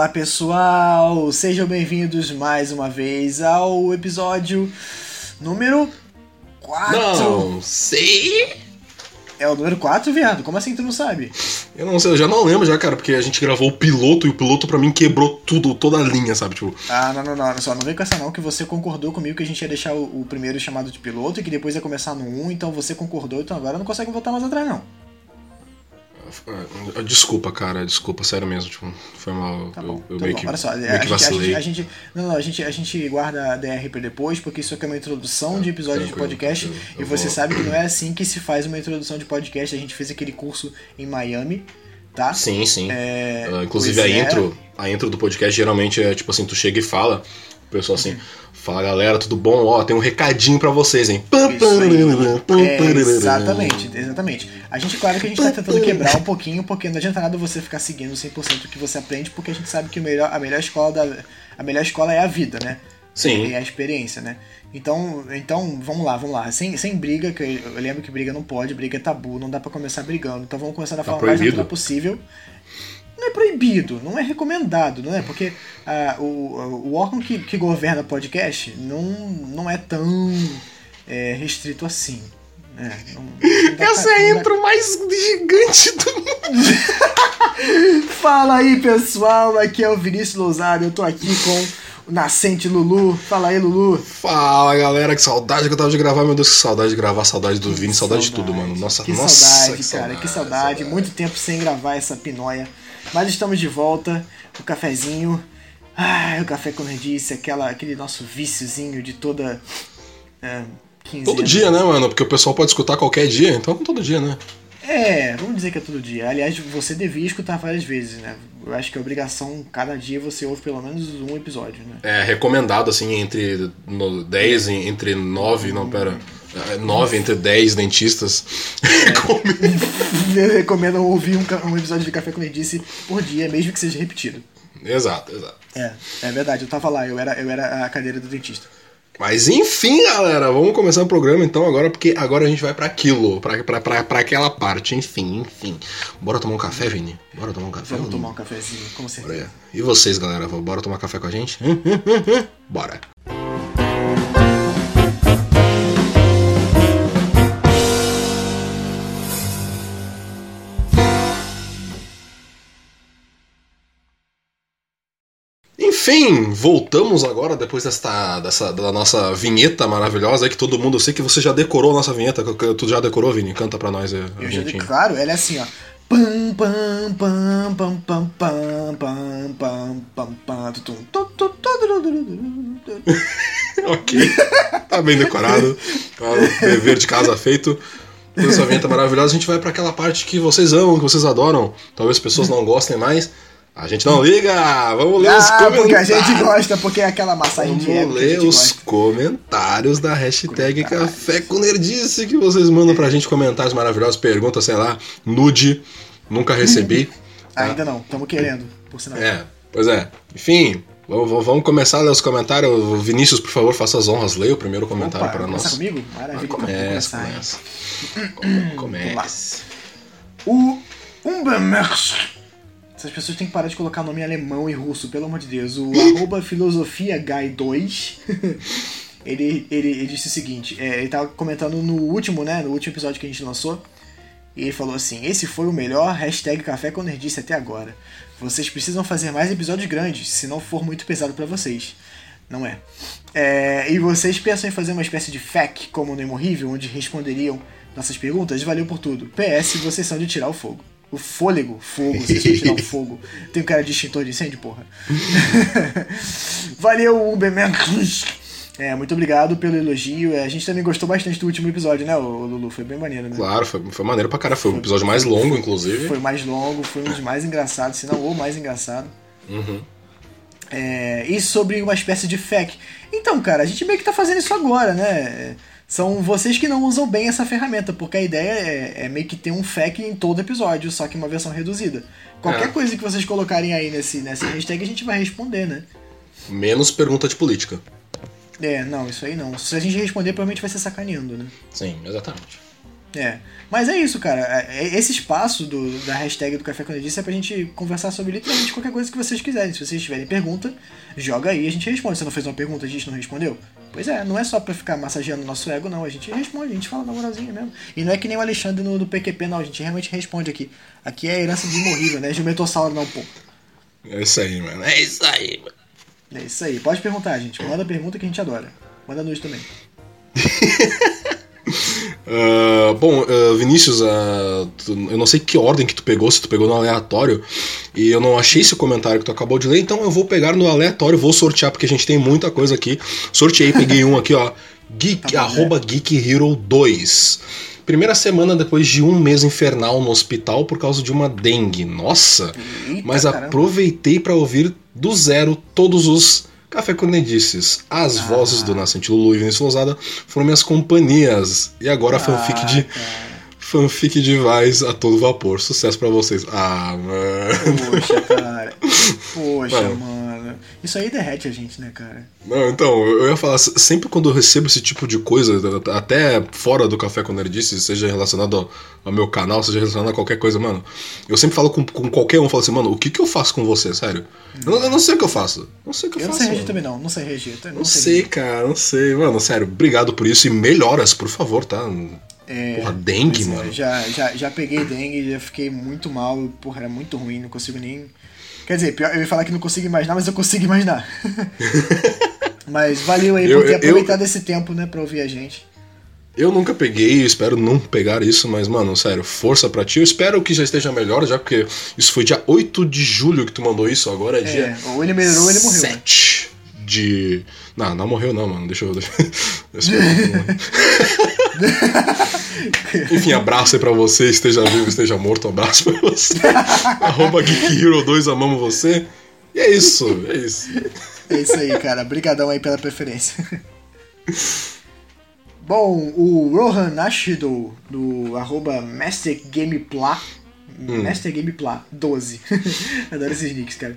Fala pessoal, sejam bem-vindos mais uma vez ao episódio número 4. Não sei. É o número 4, viado? Como assim tu não sabe? Eu não sei, eu já não lembro já, cara, porque a gente gravou o piloto e o piloto pra mim quebrou tudo, toda a linha, sabe? Tipo, Ah, não, não, não, só, não vem com essa não, que você concordou comigo que a gente ia deixar o, o primeiro chamado de piloto e que depois ia começar no 1, então você concordou, então agora não consegue voltar mais atrás não. Ah, desculpa, cara, desculpa, sério mesmo, tipo, foi mal. Tá bom, eu, eu tá meio bom. que, Olha só, meio a que gente, a, vacilei. gente, a gente- não, não, a gente, a gente guarda a DR pra depois, porque isso aqui é uma introdução de episódio de podcast, tranquilo. e Eu você vou- sabe que não é assim que se faz uma introdução de podcast, a gente fez aquele curso em Miami, tá? Sim, sim. É, Ah, inclusive a é. intro, a intro do podcast geralmente é tipo assim, tu chega e fala, pessoal assim, fala galera, tudo bom? Ó, tem um recadinho pra vocês, hein? É, exatamente, exatamente. A gente, claro que a gente tá tentando quebrar um pouquinho, porque não adianta nada você ficar seguindo 100% do que você aprende, porque a gente sabe que o melhor, a melhor escola da a melhor escola é a vida, né? Sim. É a experiência, né? Então, então vamos lá, vamos lá. Sem, sem briga, que eu, eu lembro que briga não pode, briga é tabu, não dá pra começar brigando. Então vamos começar da forma mais proibido. natural possível. Não é proibido, não é recomendado, não é? Porque ah, o, o órgão que, que governa podcast não, não é tão é, restrito assim. né? Não- não Essa pra- é a não dá- intro mais gigante do mundo. Fala aí, pessoal. Aqui é o Vinícius Lousado. Eu tô aqui com o nascente Lulu. Fala aí, Lulu. Fala galera, que saudade que eu tava de gravar, meu Deus, que saudade de gravar, saudade do Vini, saudade, de tudo, mano. Nossa, que nossa, saudade, cara. Que saudade. Muito tempo sem gravar essa pinóia. Mas estamos de volta. O cafezinho. Ai, o café com disse, aquela aquele nosso viciozinho de toda é. Todo dia, né, mano? Porque o pessoal pode escutar qualquer dia, então todo dia, né? É, vamos dizer que é todo dia. Aliás, você devia escutar várias vezes, né? Eu acho que é obrigação, cada dia você ouve pelo menos um episódio, né? É recomendado, assim, entre no 10, em- entre 9, não, pera. 9 entre 10 dentistas. Recomendo. Eu recomendo ouvir um, um episódio de Café com Nerdice por dia, mesmo que seja repetido. exato, exato. É, é verdade, eu tava lá, eu era, eu era a cadeira do dentista. Mas enfim, galera, vamos começar o programa então agora, porque agora a gente vai pra aquilo, pra aquela parte, enfim, enfim. Bora tomar um café, Vini? Bora tomar um café? Vamos tomar um cafezinho, com Bora certeza. aí. E vocês, galera, bora tomar café com a gente? Bora. Enfim, voltamos agora depois desta, dessa, da nossa vinheta maravilhosa aí que todo mundo, eu sei que você já decorou a nossa vinheta, tu já decorou, Vini? Canta pra nós a Eu já claro, ela é assim, ó. Pam, pam, pam, pam, pam, pam, pam, pam, pam, pam. Ok. Tá bem decorado. Tá o dever de casa feito. Essa vinheta maravilhosa. A gente vai pra aquela parte que vocês amam, que vocês adoram. Talvez as pessoas não gostem mais. A gente não liga! Vamos ler os Ah, comentários. porque a gente gosta, porque é aquela massagem de Vamos a ler os gosta. comentários da hashtag Comentários. Café com Nerdice que vocês mandam pra gente comentários maravilhosos, perguntas, sei lá, nude, nunca recebi. tá? Ainda não, estamos querendo, por sinal. É, pois é. Enfim, vamos, vamos começar a ler os comentários. Vinícius, por favor, faça as honras. Leia o primeiro comentário Opa, para começa nós. comigo? Maravilha, então Começa, começa. Come- Comece. O Umbermersch. Essas pessoas têm que parar de colocar nome em alemão e russo, pelo amor de Deus. O arroba filosofia guy 2 ele, ele, ele disse o seguinte: é, ele tava comentando no último, né? No último episódio que a gente lançou. E ele falou assim: Esse foi o melhor hashtag Café com Nerdice até agora. Vocês precisam fazer mais episódios grandes, se não for muito pesado pra vocês. Não é. É, E vocês pensam em fazer uma espécie de FAQ, como no Imorrível, onde responderiam nossas perguntas? Valeu por tudo. PS, vocês são de tirar o fogo. O fôlego, fogo, vocês de tirar o fogo. Tem um cara de extintor de incêndio, porra. Valeu, Uberman. É, muito obrigado pelo elogio. É, A gente também gostou bastante do último episódio, né, Lulu? Foi bem maneiro, né? Claro, foi, foi maneiro pra caralho. Foi o episódio mais longo, inclusive. Foi mais longo, foi um dos mais engraçados, se não o mais engraçado. Uhum. É, e sobre uma espécie de FAQ. Então, cara, a gente meio que tá fazendo isso agora, né? São vocês que não usam bem essa ferramenta, porque a ideia é, é meio que ter um FAQ em todo episódio, só que uma versão reduzida. Qualquer É. coisa que vocês colocarem aí nesse, nessa hashtag, a gente vai responder, né? Menos pergunta de política. É, não, isso aí não. Se a gente responder, provavelmente vai ser sacaneando, né? Sim, exatamente. É. Mas é isso, cara. É- é- Esse espaço do, da hashtag do Café Quando eu disse é pra gente conversar sobre literalmente qualquer coisa que vocês quiserem. Se vocês tiverem pergunta, joga aí a gente responde. Você não fez uma pergunta, a gente não respondeu? Pois é, não é só pra ficar massageando o nosso ego, não. A gente responde, a gente fala na moralzinha mesmo. E não é que nem o Alexandre no, do PQP, não. A gente realmente responde aqui. Aqui é herança de imorrível, né? Jumentossauro não, pô. É isso aí, mano. É isso aí, mano. É isso aí. Pode perguntar, gente. Manda pergunta que a gente adora. Manda nude também. Ah, bom, ah, Vinícius, ah, tu- eu não sei que ordem que tu pegou, se tu pegou no aleatório, e eu não achei esse comentário que tu acabou de ler, então eu vou pegar no aleatório, vou sortear, porque a gente tem muita coisa aqui. Sorteei, peguei um aqui, ó. Geek, Tá bom, arroba Geek Hero 2. Primeira semana depois de um mês infernal no hospital por causa de uma dengue. Nossa! Eita, Mas aproveitei pra ouvir do zero todos os Café Cornedices. As Ah. vozes do Nascente Lulu e Vinícius Lousada foram minhas companhias. E agora Ah, fanfic de cara. fanfic de Vais a todo vapor. Sucesso pra vocês. Ah, mano. Poxa, cara. Poxa, Mano. mano. Isso aí derrete a gente, né, cara? Não, então, eu ia falar, se- sempre quando eu recebo esse tipo de coisa, até fora do Café com Nerdice, seja relacionado ao, ao meu canal, seja relacionado a qualquer coisa, mano, eu sempre falo com, com qualquer um, falo assim, mano, o que que eu faço com você, sério? Eu, não- eu não sei o que eu faço. Não sei o que eu, Eu não faço. sei reagir também, não. Não sei reagir. eu Não sei, cara, não sei. Mano, sério, obrigado por isso e melhoras, por favor, tá? É, Porra, dengue, é, mano. já, já, já peguei dengue, já fiquei muito mal. Porra, era muito ruim, não consigo nem. Quer dizer, eu ia falar que não consigo imaginar, mas eu consigo imaginar. mas valeu aí Eu- por ter eu- aproveitado esse tempo, né, pra ouvir a gente. Eu nunca peguei, espero não pegar isso, mas, mano, sério, força pra ti. Eu espero que já esteja melhor, já porque isso foi dia 8 de julho que tu mandou isso, agora é dia. É, ou ele melhorou ou ele morreu. né? 7 de. Não, não morreu não, mano. Deixa eu. Deixa... eu. Enfim, abraço aí pra você, esteja vivo, esteja morto, um abraço pra você. Arroba Geek Hero 2, amamos você. E é isso, é isso. É isso aí, cara. Obrigadão aí pela preferência. Bom, o Rohan Nashido, do arroba MasterGamepla, MasterGamepla 12, adoro esses nicks, cara.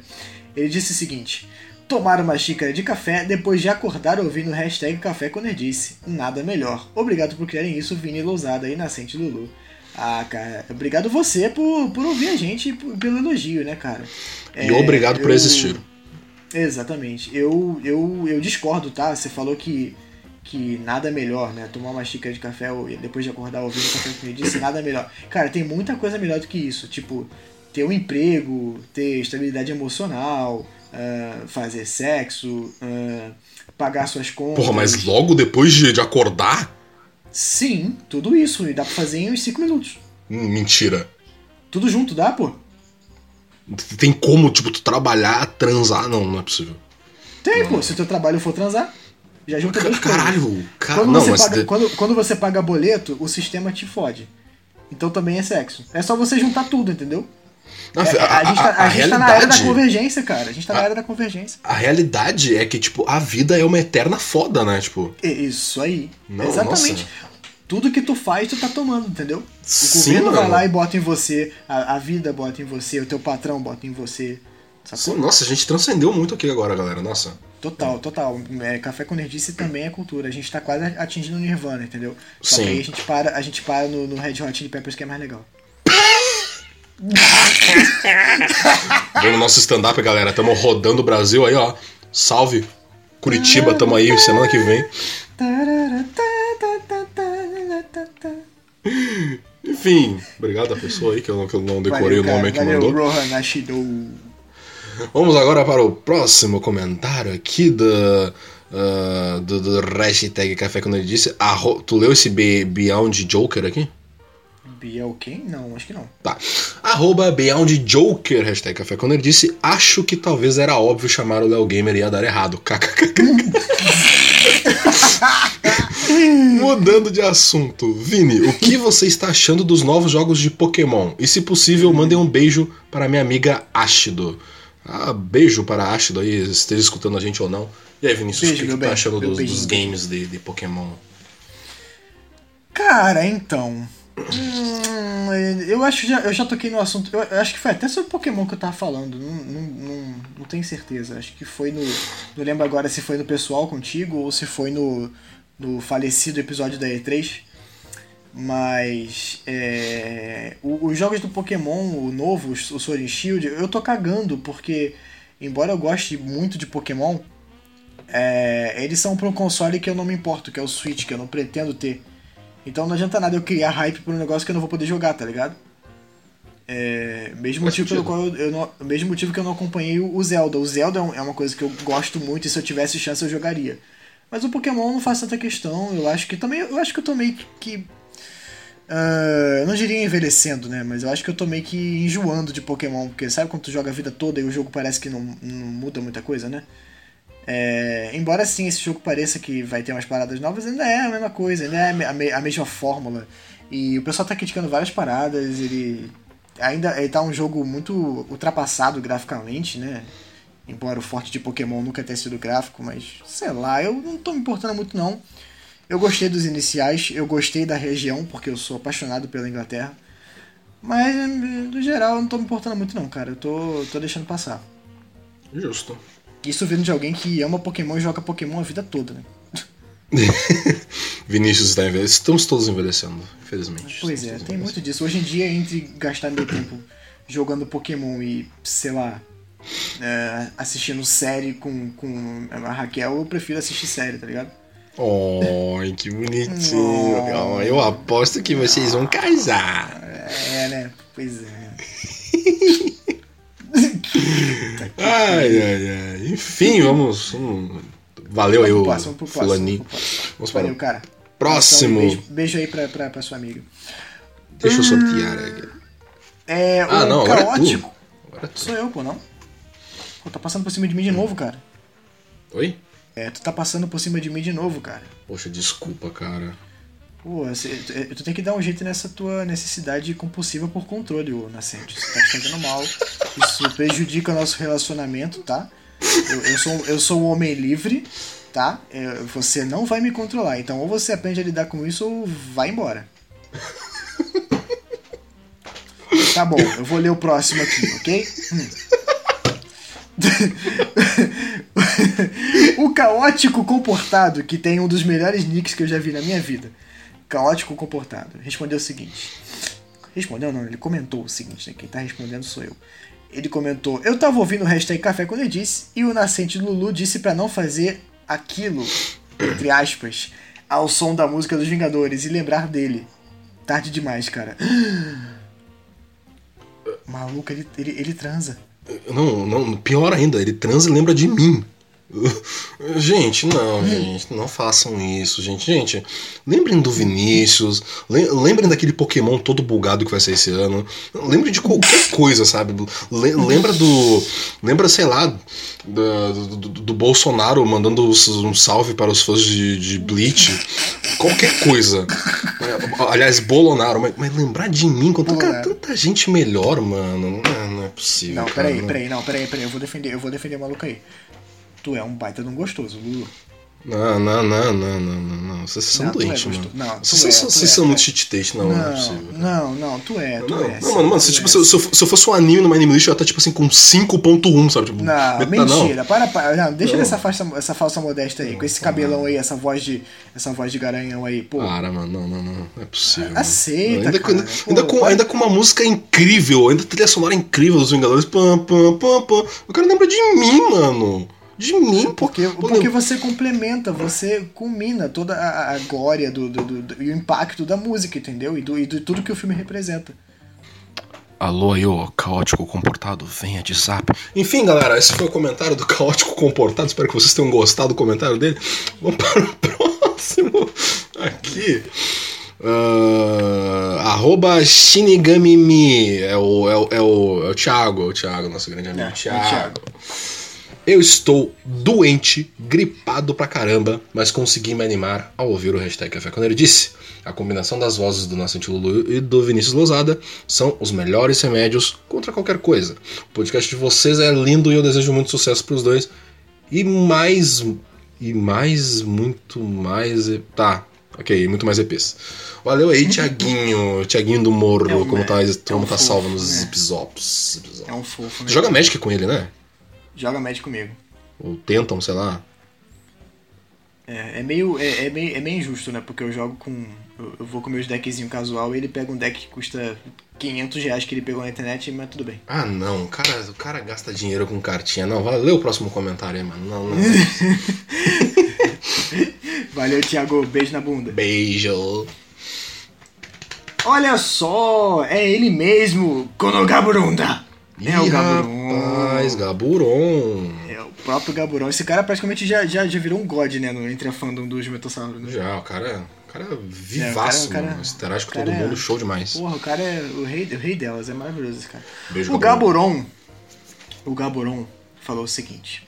Ele disse o seguinte, tomar uma xícara de café depois de acordar ouvindo o hashtag Café com Nerdice. Nada melhor. Obrigado por criarem isso, Vini Lousada e Nascente Lulu. Ah, cara, obrigado você por, por ouvir a gente e por- pelo elogio, né, cara? E obrigado por eu- existir. Exatamente. Eu, eu, eu discordo, tá? Você falou que, que nada é melhor, né? Tomar uma xícara de café depois de acordar ouvindo café com disse nada é melhor. Cara, tem muita coisa melhor do que isso. Tipo, ter um emprego, ter estabilidade emocional, ah, fazer sexo, ah, pagar suas contas. Porra, mas logo depois de, de acordar? Sim, tudo isso. E dá pra fazer em uns 5 minutos. Hum, Mentira. Tudo junto, dá, pô? Tem como, tipo, tu trabalhar, transar? Não, não é possível. Tem, pô. Se o teu trabalho for transar, já junta dois coisas. Caralho, cara, Quando, não, você paga, de- quando, quando você paga boleto, o sistema te fode. Então também é sexo. É só você juntar tudo, entendeu? A, É, a, a- gente tá, a a gente tá na era da convergência, cara. A gente tá na era da convergência. a realidade é que, tipo, a vida é uma eterna foda, né? Tipo, Isso aí. Não, Exatamente. nossa. Tudo que tu faz, tu tá tomando, entendeu? O Sim, governo vai mano. lá e bota em você, a, vida bota em você, o teu patrão bota em você. Sacou? nossa, a gente transcendeu muito aqui agora, galera. Nossa. Total, total. É, café com nerdice também é cultura. A gente tá quase atingindo o Nirvana, entendeu? Só Sim. que aí a gente para, a gente para no, no Red Hot Chili Peppers que é mais legal. Vamos no nosso stand-up, galera. Tamo rodando o Brasil aí, ó. Salve. Curitiba, tamo aí semana que vem. Enfim, obrigado a pessoa aí que eu não, que eu não decorei Valeu, o nome cara. que Valeu, mandou. Rohan. Vamos agora para o próximo comentário aqui da, ah, do, do hashtag Café quando ele disse. Arro- tu leu esse Be- Beyond Joker aqui? Biel quem? Não, acho que não. Tá. Arroba Beyond Joker, hashtag Café quando ele disse. Acho que talvez era óbvio chamar o Léo Gamer e ia dar errado. Mudando de assunto, Vini, o que você está achando dos novos jogos de Pokémon? E se possível, mandem um beijo para minha amiga Ashido. Ah, beijo para Ashido aí, esteja escutando a gente ou não. E aí, Vinícius, Beijo, o que, meu que tá bem, achando dos, dos games de, de Pokémon? Cara, então. Hum, eu acho que já, eu já toquei no assunto. Eu, acho que foi até sobre Pokémon que eu tava falando. Não, não, não, não tenho certeza. Acho que foi no. Não lembro agora se foi no pessoal contigo ou se foi no, no falecido episódio da E3. Mas é, os jogos do Pokémon, o novo, o Sword and Shield, eu tô cagando, porque embora eu goste muito de Pokémon, é, eles são pra um console que eu não me importo, que é o Switch, que eu não pretendo ter. Então não adianta nada eu criar hype por um negócio que eu não vou poder jogar, tá ligado? É, mesmo Faz motivo pelo qual eu, eu não, mesmo motivo que eu não acompanhei o Zelda. O Zelda é é uma coisa que eu gosto muito e se eu tivesse chance eu jogaria. Mas o Pokémon eu não faz tanta questão. Eu acho que também eu acho que eu tô meio que, ah, eu não diria envelhecendo, né? Mas eu acho que eu tô meio que enjoando de Pokémon, porque sabe quando tu joga a vida toda e o jogo parece que não, não muda muita coisa, né? É, embora sim esse jogo pareça que vai ter umas paradas novas, ainda é a mesma coisa, ainda é a, me- a me- a mesma fórmula. E o pessoal tá criticando várias paradas, ele ainda ele tá um jogo muito ultrapassado graficamente, né? Embora o forte de Pokémon nunca tenha sido gráfico, mas sei lá, eu não tô me importando muito não. Eu gostei dos iniciais, eu gostei da região, porque eu sou apaixonado pela Inglaterra. Mas, no geral, eu não tô me importando muito não, cara. Eu tô, tô deixando passar. Justo. Isso vindo de alguém que ama Pokémon e joga Pokémon a vida toda, né? Vinícius está envelhecendo. Estamos todos envelhecendo, infelizmente. Pois é, tem muito disso. Hoje em dia, entre gastar meu tempo jogando Pokémon e, sei lá, é, assistindo série com, com a Raquel, eu prefiro assistir série, tá ligado? Ai, que bonitinho. Oh. Eu aposto que vocês vão casar. É, né? Pois é. Ai, ai, ai. Enfim, vamos. vamos- Valeu aí o próximo, pro próximo, fulaninho. Vamos para Valeu, cara. próximo. Então, beijo, beijo aí pra, pra, pra sua amiga. Deixa eu sortear aqui. É, Ah, não, agora é caótico. tu. Agora é tu. Sou eu, pô, não? Pô, tá passando por cima de mim de novo, cara. Oi? É, tu tá passando por cima de mim de novo, cara. Poxa, desculpa, cara. Pô, você- tu, tem que dar um jeito nessa tua necessidade compulsiva por controle, ô Nascente. Isso tá te fazendo mal. Isso prejudica o nosso relacionamento, tá? Eu, eu sou, eu sou um homem livre, tá? É, você não vai me controlar. Então, ou você aprende a lidar com isso ou vai embora. Tá bom, eu vou ler o próximo aqui, ok? Hum. o caótico comportado, que tem um dos melhores nicks que eu já vi na minha vida. Caótico comportado. Respondeu o seguinte. Respondeu não, ele comentou o seguinte, né? Quem tá respondendo sou eu. Ele comentou, eu tava ouvindo o hashtag café quando eu disse, e o nascente Lulu disse pra não fazer aquilo, entre aspas, ao som da música dos Vingadores e lembrar dele. Tarde demais, cara. Maluco, ele, ele, ele transa. Não, não, pior ainda, ele transa e lembra de mim. Gente, não, gente, não façam isso, gente. Gente, lembrem do Vinícius, lem- lembrem daquele Pokémon todo bugado que vai sair esse ano. Lembrem de qualquer coisa, sabe? Le- Lembra do. Lembra, sei lá, do, do- do Bolsonaro mandando um salve para os fãs de, de Bleach. Qualquer coisa. Aliás, Bolonaro, mas, mas lembrar de mim tanta, Bolonaro. tanta gente melhor, mano. Não é, não é possível. Não, cara, peraí, não- peraí, não, peraí, peraí, eu vou defender, eu vou defender o maluco aí. Tu é um baita de um gostoso, Lulu. Não, não, não, não, não, não, não. Vocês são Não, é doentes, mano. gostoso. Não, Vocês é, são- vocês é, são muito é. cheat não, não, é possível. não, não, tu é, tu Não, é. não, mano, mano, se, tipo, é. se, eu- se, eu- se eu fosse um anime no My Anime List, eu ia estar, tipo assim, com 5.1, sabe? Tipo, Não, meta- mentira, para, para, não, deixa Não. dessa falsa, essa falsa modéstia aí, com esse cabelão aí, essa voz de, essa voz de garanhão aí, pô. Para, mano, não, não, não, não é possível. mano. Aceita, ainda, cara. ainda, Pô, ainda com, pode- ainda com uma música incrível, ainda trilha sonora incrível dos Vingadores. Pam, pam, pam, pam. O cara lembra de mim, mano. De mim. Porque, porque você complementa, você culmina toda a, a glória do, do, do- do- e o impacto da música, entendeu? E do, e de tudo que o filme representa. Alô aí, ô caótico comportado, venha de zap. Enfim, galera, esse foi o comentário do caótico comportado. Espero que vocês tenham gostado do comentário dele. Vamos para o próximo aqui. Ah, arroba Shinigamimi. É o, é, o, é, o, é o Thiago, é o Thiago, nosso grande amigo É, é o Thiago. Eu estou doente, gripado pra caramba, mas consegui me animar ao ouvir o hashtag Café quando ele disse. A combinação das vozes do Nascente Lulu e do Vinícius Lousada são os melhores remédios contra qualquer coisa. O podcast de vocês é lindo e eu desejo muito sucesso pros dois. E mais. E mais, muito mais. Tá, ok, muito mais EPs. Valeu aí, Tiaguinho. Tiaguinho do Morro, É um como tá, me- é como um tá fofo, salvo nos né? episódios. É um fofo, né? Joga Magic com ele, né? Joga Magic comigo. Ou tentam, sei lá. É, é meio, é, é meio, é meio injusto, né? Porque eu jogo com. Eu, eu vou com meus deckzinho casual e ele pega um deck que custa 500 reais que ele pegou na internet, mas tudo bem. Ah, não. O cara, o cara gasta dinheiro com cartinha. Não, vai ler o próximo comentário aí, mano. Não, não. Valeu, Thiago. Beijo na bunda. Beijo. Olha só, é ele mesmo, Konogaburunda. É o Ih, Gaburon. Rapaz, Gaburon. É o próprio Gaburon. Esse cara praticamente já, já, já virou um god, né, no, entre a fandom dos Metassauros. Né? Já, o cara, o cara é vivaço, o cara- mano. Interage com todo é- mundo, show demais. Porra, o cara é o rei, o rei delas, é maravilhoso esse cara. Beijo, o Gaburon. Gaburon, o Gaburon falou o seguinte: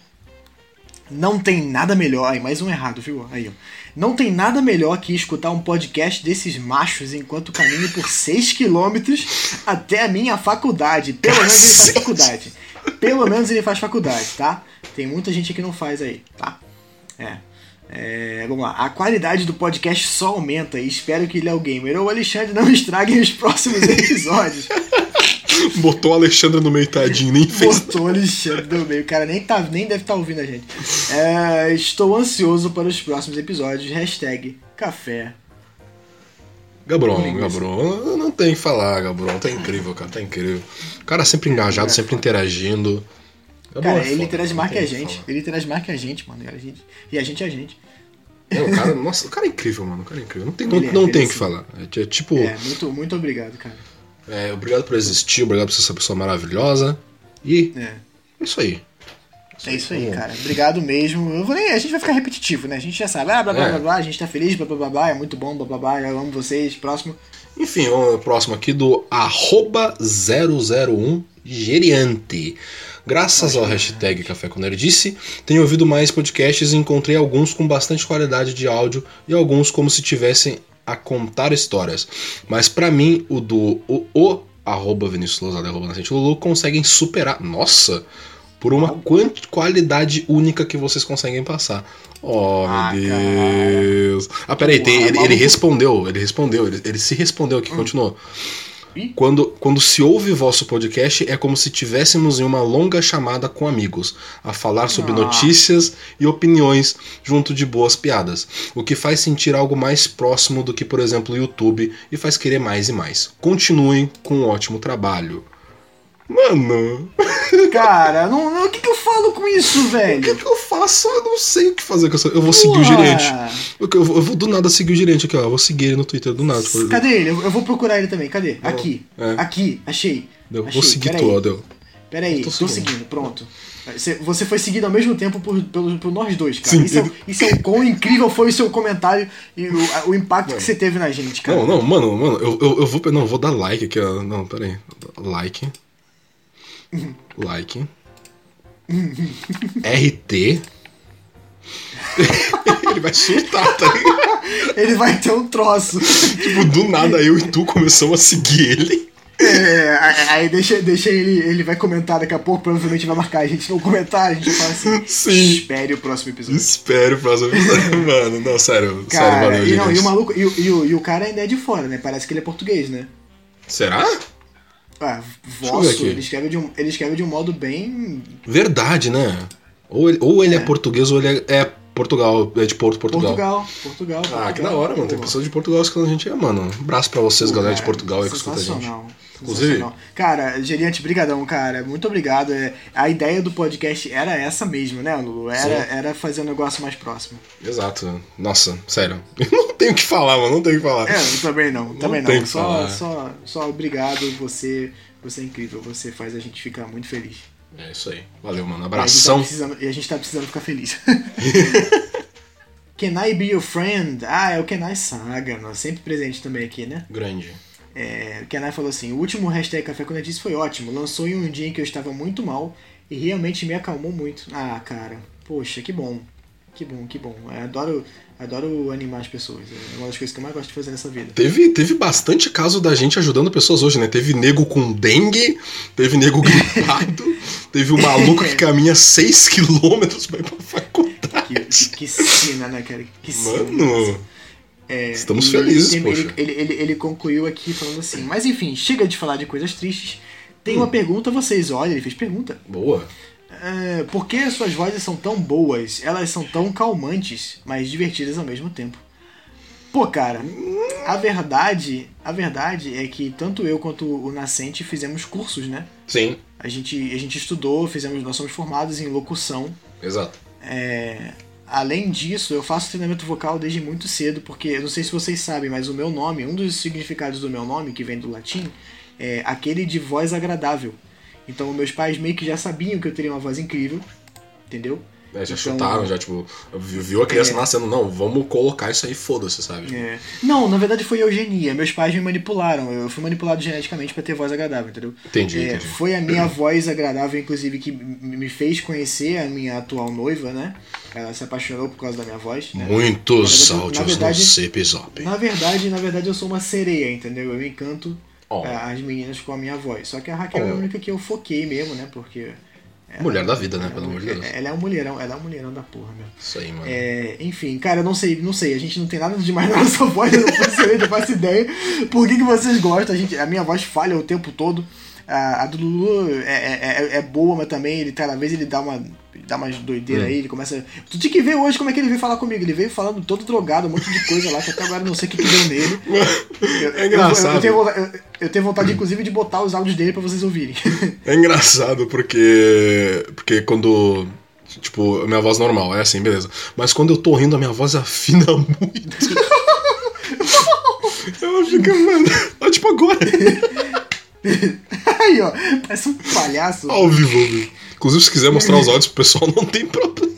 Não tem nada melhor, aí mais um errado, viu? Aí, ó. Não tem nada melhor que escutar um podcast desses machos enquanto caminho por 6 quilômetros até a minha faculdade. Pelo menos ele faz faculdade. Pelo menos ele faz faculdade, tá? Tem muita gente que não faz aí, tá? É. É, vamos lá. A qualidade do podcast só aumenta e espero que Léo Gamer ou Alexandre não estraguem os próximos episódios. Botou o Alexandre no meio, tadinho, nem fez. Botou o Alexandre do meio. O cara nem, tá, nem deve estar ouvindo a gente. É, estou ansioso para os próximos episódios. Hashtag café. Gaburon, Linguiça. Gaburon, não tem o que falar, Gaburon, tá incrível, cara, tá incrível. O cara sempre engajado, É sempre interagindo. Gaburon Cara, é ele interage não mais que a gente. Ele interage mais que a gente, mano. E a gente, e a gente é a gente. É, o cara, nossa, o cara é incrível, mano, o cara é incrível. Não tem, não, é, não ele tem é o que sim. falar. É, é tipo, É, muito, muito obrigado, cara. É, obrigado por existir, obrigado por ser essa pessoa maravilhosa. E É. é isso aí. É isso aí, Vamos. cara. Obrigado mesmo. Eu vou nem, a gente vai ficar repetitivo, né? A gente já sabe. Ah, blá blá É. blá blá, a gente tá feliz, blá blá blá blá, é muito bom, blá blá blá, eu amo vocês. Próximo. Enfim, o próximo aqui do arroba 001 Geriante. Graças ao hashtag Café com Nerdice, tenho ouvido mais podcasts e encontrei alguns com bastante qualidade de áudio e alguns como se tivessem a contar histórias. Mas pra mim, o do o, o arroba Vinícius Lousada, arroba Nascente Lulu, conseguem superar. Nossa! Por uma qualidade única que vocês conseguem passar. Oh, Ah, meu cara. Deus. Ah, peraí, tem, ele, ele respondeu, ele respondeu, ele, ele se respondeu aqui, continuou. Quando, quando se ouve vosso podcast, é como se tivéssemos em uma longa chamada com amigos, a falar sobre Ah. notícias e opiniões, junto de boas piadas. O que faz sentir algo mais próximo do que, por exemplo, o YouTube e faz querer mais e mais. Continuem com um ótimo trabalho. Mano, Cara, não, não, o que, que eu falo com isso, o que, velho? que eu faço? Eu não sei o que fazer com essa. Eu vou seguir o gerente. Eu, eu vou, eu vou do nada seguir o gerente aqui, ó. Eu vou seguir ele no Twitter do nada. Tipo, Cadê ele? Eu, eu vou procurar ele também. Cadê? Aqui. É. Aqui. Achei. Deu, Achei. vou seguir Pera tu, ó, deu. Pera aí, Tô tô, seguindo. Pronto. Você, foi seguido ao mesmo tempo por, pelo- por nós dois, cara. Sim, isso, é, ele- isso é o quão incrível foi o seu comentário e o, o impacto que você teve na gente, cara. Não, não, mano, mano, eu, eu, eu vou. Não, eu vou dar like aqui, ó. Não, pera aí. Like. Like. RT. Ele vai surtar, tá ligado? Ele vai ter um troço. Tipo, do nada eu e tu começamos a seguir ele. É, aí deixa, deixa ele. Ele vai comentar daqui a pouco, provavelmente vai marcar a gente no comentário. A gente fala assim: Sim. espere o próximo episódio. Espero o próximo episódio. Mano, não, sério. Cara, sério, valeu, e, não, e o maluco, e, o- e o, e o cara ainda é de fora, né? Parece que ele é português, né? Será? Ah, eu vosso, ele escreve, de um, ele escreve de um modo bem. Verdade, né? Ou ele, ou ele é. É. português ou ele é, é Portugal, é de Porto, Portugal. Portugal. Portugal. Ah, que Portugal. da hora, mano. Tem pessoas de Portugal escutando a gente mano. Um abraço pra vocês, Pô, galera de cara, Portugal aí que escuta a gente. Inclusive-. Cara, Geriante, brigadão, cara. Muito obrigado. É, A ideia do podcast era essa mesmo, né, Lulu? Era, Sim. era fazer um negócio mais próximo. Exato. Nossa, sério. não tenho o que falar, mano. Não tenho o que falar. É, eu também não, também não. Só, falar. só, só obrigado, você, você é incrível, você faz a gente ficar muito feliz. É isso aí. Valeu, mano. E a gente tá Abração. precisando, e a gente tá precisando ficar feliz. Can I be your friend? Ah, é o Kenai Saga, nós sempre presente também aqui, né? Grande. É, o Kenai falou assim: o último hashtag Café com Disse foi ótimo. Lançou em um dia em que eu estava muito mal e realmente me acalmou muito. Ah, cara, poxa, que bom. Que bom, que bom. Eu adoro, adoro animar as pessoas. É uma das coisas que eu mais gosto de fazer nessa vida. Teve, teve bastante caso da gente ajudando pessoas hoje, né? Teve nego com dengue, teve nego gripado, teve o maluco que caminha 6km pra ir pra faculdade. Que, que cena, né, cara? Que cena. É, estamos felizes, ele, poxa. Ele, ele, ele concluiu aqui falando assim: Mas enfim, chega de falar de coisas tristes. Tem uma pergunta a vocês. Olha, ele fez pergunta. boa. É, por que suas vozes são tão boas? Elas são tão calmantes, mas divertidas ao mesmo tempo. Pô, cara, a verdade, a verdade é que tanto eu quanto o Nascente fizemos cursos, né? Sim, A gente, a gente estudou, fizemos, nós somos formados em locução. exato. É, além disso, eu faço treinamento vocal desde muito cedo, porque eu não sei se vocês sabem, mas o meu nome, um dos significados do meu nome, que vem do latim, é aquele de voz agradável. Então, meus pais meio que já sabiam que eu teria uma voz incrível, entendeu? É, já Então- chutaram, já, tipo, viu a criança É. nascendo, não, vamos colocar isso aí, foda-se, sabe? É. Não, na verdade foi eugenia. Meus pais me manipularam. Eu fui manipulado geneticamente pra ter voz agradável, entendeu? Entendi, É, entendi. foi a minha voz agradável, inclusive, que me fez conhecer a minha atual noiva, né? Ela se apaixonou por causa da minha voz. Né? Muitos Na verdade- áudios na verdade- no Zip Na verdade, na verdade, eu sou uma sereia, entendeu? Eu encanto Oh. as meninas com a minha voz. Só que a Raquel é a Oh. única que eu foquei mesmo, né? Porque. Ela- Mulher da vida, né? Pelo amor de Deus. Ela é um mulherão, ela é um mulherão da porra, meu. Isso aí, mano. É, enfim, cara, eu não sei, não sei, a gente não tem nada demais na nossa voz, eu não faço, eu não faço ideia por que, que vocês gostam, a, gente, a minha voz falha o tempo todo. A, a do Lulu é, é, é- é boa, mas também ele cada vez ele dá uma dá umas doideiras Hum. aí, ele começa. Tu tinha que ver hoje como é que ele veio falar comigo. Ele veio falando todo drogado, um monte de coisa lá, que até agora eu não sei o que, que deu nele. Eu- É engraçado. Eu, eu, tenho vontade, eu, eu tenho vontade, inclusive, de botar os áudios dele pra vocês ouvirem. É engraçado porque. Porque quando. Tipo, a minha voz normal é assim, beleza. Mas quando eu tô rindo, a minha voz afina muito. Ela fica, mano. Ó, tipo agora. aí, ó, parece um palhaço. Ao vivo, ao vivo. Inclusive, se quiser mostrar os áudios pro pessoal, não tem problema.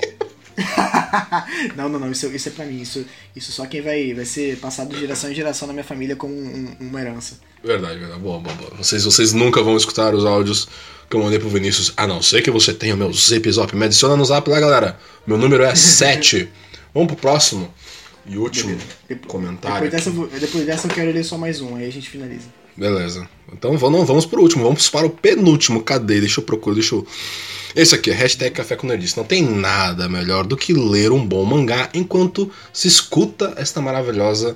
não, não, não, isso, isso é pra mim. Isso, isso só quem vai, vai ser passado de geração em geração na minha família como um- um- uma herança. Verdade, verdade. Boa, boa, boa. Vocês, vocês nunca vão escutar os áudios que eu mandei pro Vinícius. A não ser que você tenha o meu zip zop. Me adiciona no zap lá, galera. Meu número é 7. Vamos pro próximo e último Depo- comentário. Depois dessa, depois dessa eu quero ler só mais um, aí a gente finaliza. Beleza. Então vamos, vamos pro último, vamos para o penúltimo. Cadê? Deixa eu procurar, deixa eu. Esse aqui, hashtag Café com Nerdice. Não tem nada melhor do que ler um bom mangá enquanto se escuta esta maravilhosa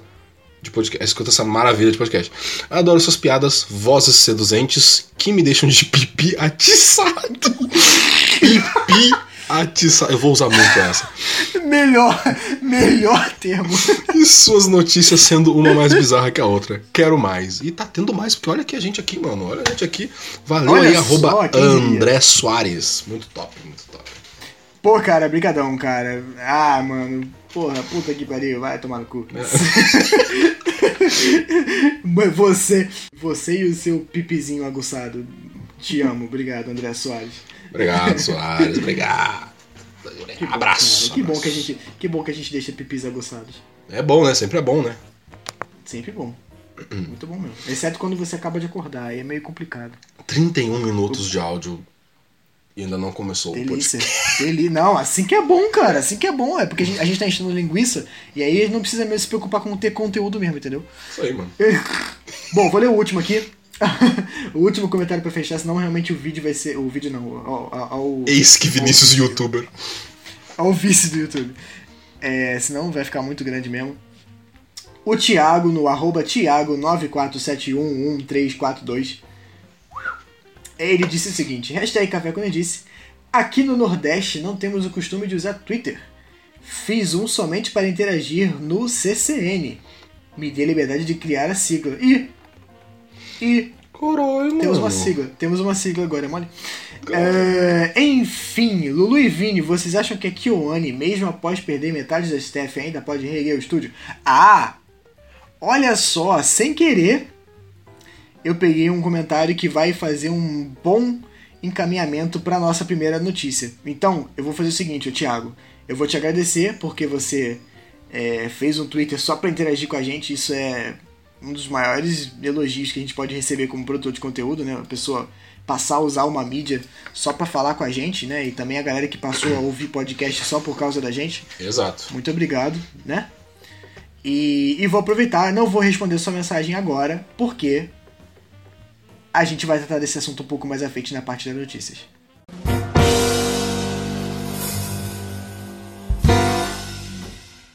de podcast. Escuta essa maravilha de podcast. Adoro suas piadas, vozes seduzentes que me deixam de pipi atiçado. pipi atiçado. Eu vou usar muito essa. Melhor, melhor termo. E suas notícias sendo uma mais bizarra que a outra. Quero mais. E tá tendo mais, porque olha aqui a gente aqui, mano. Olha a gente aqui. Valeu Olha aí, arroba. André Soares. Muito top, muito top. Pô, cara, brigadão, cara. Ah, mano. Porra, puta que pariu, vai tomar no cu. Mas você, você e o seu pipizinho aguçado. Te amo, obrigado, André Soares. Obrigado, Soares. Obrigado. Que bom, abraço. cara, Que bom abraço. que a gente, que bom que a gente deixa pipis aguçados. É bom, né? Sempre é bom, né? Sempre bom. Muito bom mesmo. Exceto quando você acaba de acordar, aí é meio complicado. 31 minutos de áudio e ainda não começou o Delícia. podcast. Deli... Não, assim que é bom, cara. Assim que é bom. É porque a gente, a gente tá enchendo linguiça e aí não precisa mesmo se preocupar com ter conteúdo mesmo, entendeu? Isso aí, mano. Bom, vou ler o último aqui. o último comentário pra fechar, senão realmente o vídeo vai ser. O vídeo não, ao, ao, ao, Eis que Vinícius, youtuber. ao vice do YouTube. É, senão vai ficar muito grande mesmo. O Thiago, no arroba Thiago94711342. Ele disse o seguinte: hashtag Café quando disse. Aqui no Nordeste não temos o costume de usar Twitter. Fiz um somente para interagir no CCN. Me dê liberdade de criar a sigla. E. E Caralho, mano. temos uma sigla. Temos uma sigla agora, é mole? É, enfim, Lulu e Vini, vocês acham que a Kyoane, mesmo após perder metade da staff, ainda pode reerguer o estúdio? Ah! Olha só, sem querer, eu peguei um comentário que vai fazer um bom encaminhamento para nossa primeira notícia. Então, eu vou fazer o seguinte, Thiago. Eu vou te agradecer porque você é, fez um Twitter só para interagir com a gente. Isso é um dos maiores elogios que a gente pode receber como produtor de conteúdo, né? A pessoa passar a usar uma mídia só para falar com a gente, né? E também a galera que passou a ouvir podcast só por causa da gente. Exato. Muito obrigado, né? E, e vou aproveitar, não vou responder sua mensagem agora, porque a gente vai tratar desse assunto um pouco mais à frente na parte das notícias.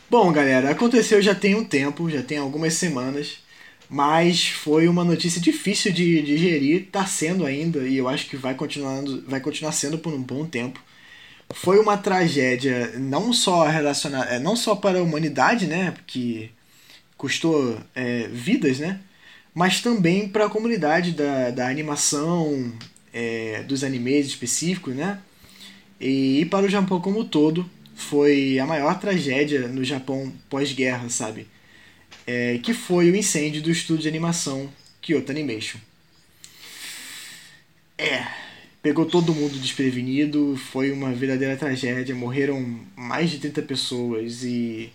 Bom, galera, aconteceu já tem um tempo, já tem algumas semanas, Mas foi uma notícia difícil de digerir, tá sendo ainda, e eu acho que vai, continuando, vai continuar sendo por um bom tempo. Foi uma tragédia não só relacionada, é, não só para a humanidade, né, que custou é, vidas, né, mas também para a comunidade da, da animação, é, dos animes específicos, né, e, e para o Japão como todo. Foi a maior tragédia no Japão pós-guerra, sabe? É, que foi o incêndio do estúdio de animação Kyoto Animation. É, pegou todo mundo desprevenido, foi uma verdadeira tragédia, morreram mais de 30 pessoas e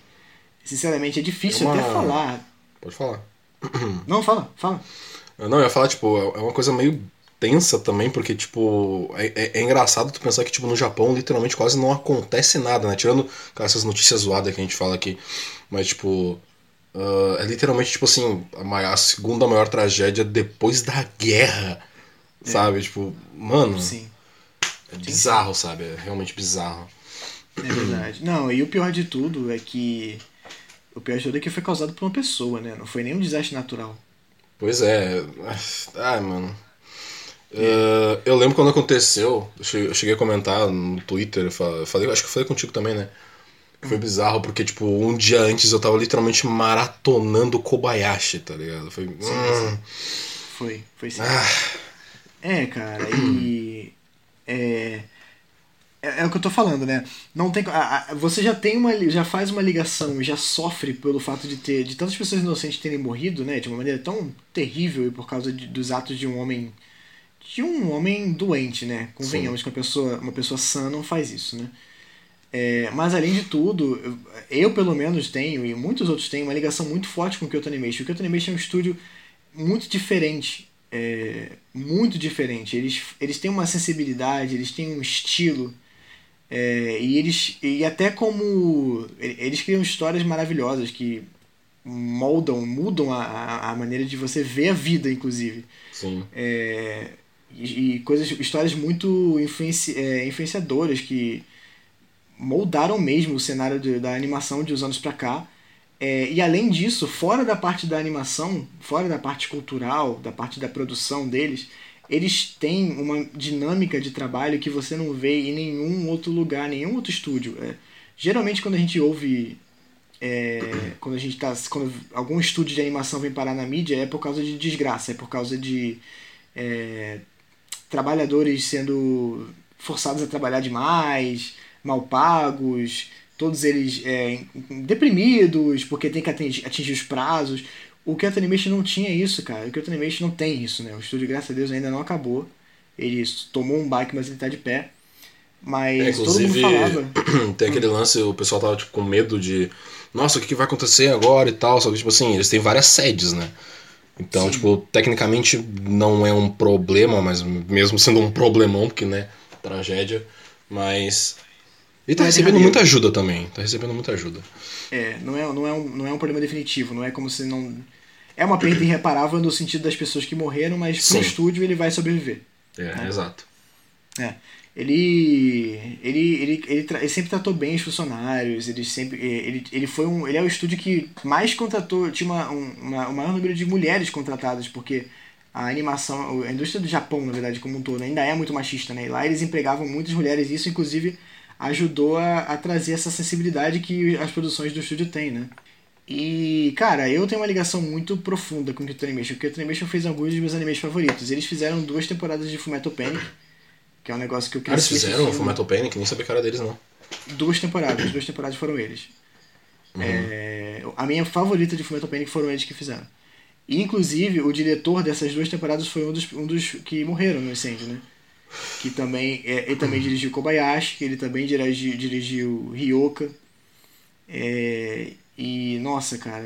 sinceramente é difícil É uma- até falar. Pode falar. Não, fala, fala. Não, eu ia falar, tipo, é uma coisa meio tensa também, porque, tipo, é, é- é engraçado tu pensar que, tipo, no Japão, literalmente, quase não acontece nada, né? Tirando cara, essas notícias zoadas que a gente fala aqui. Mas, tipo, ah, é literalmente, tipo assim, a, maior- a segunda maior tragédia depois da guerra, sabe? Tipo, mano, Sim, é bizarro, sabe? É realmente bizarro. é verdade. Não, e o pior de tudo é que. O pior de tudo é que foi causado por uma pessoa, né? Não foi nenhum desastre natural. Pois é. Ai, mano. Eh, eu lembro quando aconteceu, eu cheguei, a comentar no Twitter, falei, acho que eu falei contigo também, né? Foi bizarro, porque, tipo, um dia antes eu tava literalmente maratonando Kobayashi, tá ligado? Foi. hum, Foi, foi sim. ah, É, cara, e. É, é, é o que eu tô falando, né? Não tem, a- a- você já tem uma. já faz uma ligação e já sofre pelo fato de ter. de tantas pessoas inocentes terem morrido, né? De uma maneira tão terrível e por causa de- dos atos de um homem. de um homem doente, né? Convenhamos que uma pessoa, uma pessoa sã não faz isso, né? É, mas além de tudo, eu, pelo menos tenho, e muitos outros têm, uma ligação muito forte com o Kyoto Animation. O Kyoto Animation é um estúdio muito diferente. é, muito diferente. Eles, eles têm uma sensibilidade, eles têm um estilo. é, e eles. E até como. Eles criam histórias maravilhosas que moldam, mudam a, a, a maneira de você ver a vida, inclusive. sim. É, e, e coisas, histórias muito influenci, é, influenciadoras que moldaram mesmo o cenário de- da animação de uns anos pra cá. É, e além disso, fora da parte da animação, fora da parte cultural, da parte da produção deles, eles têm uma dinâmica de trabalho que você não vê em nenhum outro lugar, nenhum outro estúdio. É, geralmente quando a gente ouve é, quando a gente tá quando algum estúdio de animação vem parar na mídia é por causa de desgraça é por causa de é, trabalhadores sendo forçados a trabalhar demais mal pagos todos eles é, deprimidos porque tem que atingir, atingir os prazos o Kyoto Animation não tinha isso cara o Kyoto Animation não tem isso né o estúdio graças a Deus ainda não acabou ele tomou um baque mas ele tá de pé mas É, todo mundo inclusive, falava tem aquele lance, o pessoal tava tipo, com medo de. Nossa, o que, que vai acontecer agora e tal. Só que, tipo assim, eles têm várias sedes, né? Então, Sim. tipo, tecnicamente não é um problema, mas mesmo sendo um problemão, porque, né, tragédia. Mas. E tá é recebendo muita ajuda também. Tá recebendo muita ajuda. É, não é, não, é um, não é um problema definitivo, não é como se não. É uma perda irreparável no sentido das pessoas que morreram, mas Sim. pro estúdio ele vai sobreviver. É, exato. É. Ele, ele, ele, ele, ele sempre tratou bem os funcionários, ele sempre. Ele, ele foi um. Ele é o estúdio que mais contratou. Tinha uma, um, uma, o maior número de mulheres contratadas, porque a animação, a indústria do Japão, na verdade, como um todo, ainda é muito machista, né? E lá eles empregavam muitas mulheres, isso inclusive ajudou a, a trazer essa sensibilidade que as produções do estúdio têm, né? E, cara, eu tenho uma ligação muito profunda com o Kyoto Animation, porque o Kyoto Animation fez alguns dos meus animes favoritos. Eles fizeram duas temporadas de Fullmetal Panic, que é um negócio que eu Ah, eles fizeram. Fullmetal Panic, nem sabia que era deles, não. Duas temporadas, duas temporadas foram eles. É, a minha favorita de Fullmetal Panic foram eles que fizeram. E, inclusive, o diretor dessas duas temporadas foi um dos, um dos que morreram no incêndio, né? Que também, é, ele também dirigiu Kobayashi, ele também dirigi, dirigiu Ryoka. É, e, nossa, cara,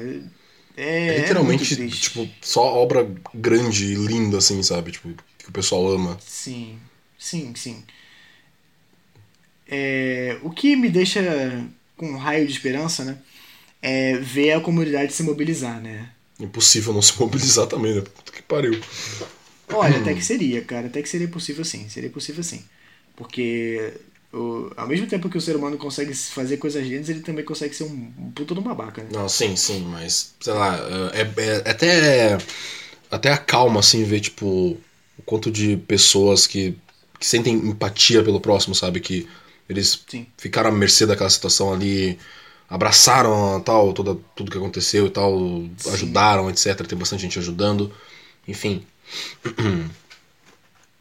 é, É literalmente, triste. tipo, só obra grande e linda, assim, sabe? Tipo, que o pessoal ama. Sim, sim, sim. É, o que me deixa com um raio de esperança, né? É ver a comunidade se mobilizar, né? Impossível não se mobilizar também, né? Puta que pariu. Olha, até que seria, cara. Até que seria possível sim. Seria possível sim. Porque o, ao mesmo tempo que o ser humano consegue fazer coisas lindas, ele também consegue ser um, um puta de um babaca, né? Não, sim, sim, mas, sei lá, é, é, é até, até a calma, assim, ver, tipo, o quanto de pessoas que, que sentem empatia pelo próximo, sabe? Que eles Sim. ficaram à mercê daquela situação ali, abraçaram tal, toda, tudo que aconteceu e tal, Sim. ajudaram, etc. Tem bastante gente ajudando, enfim.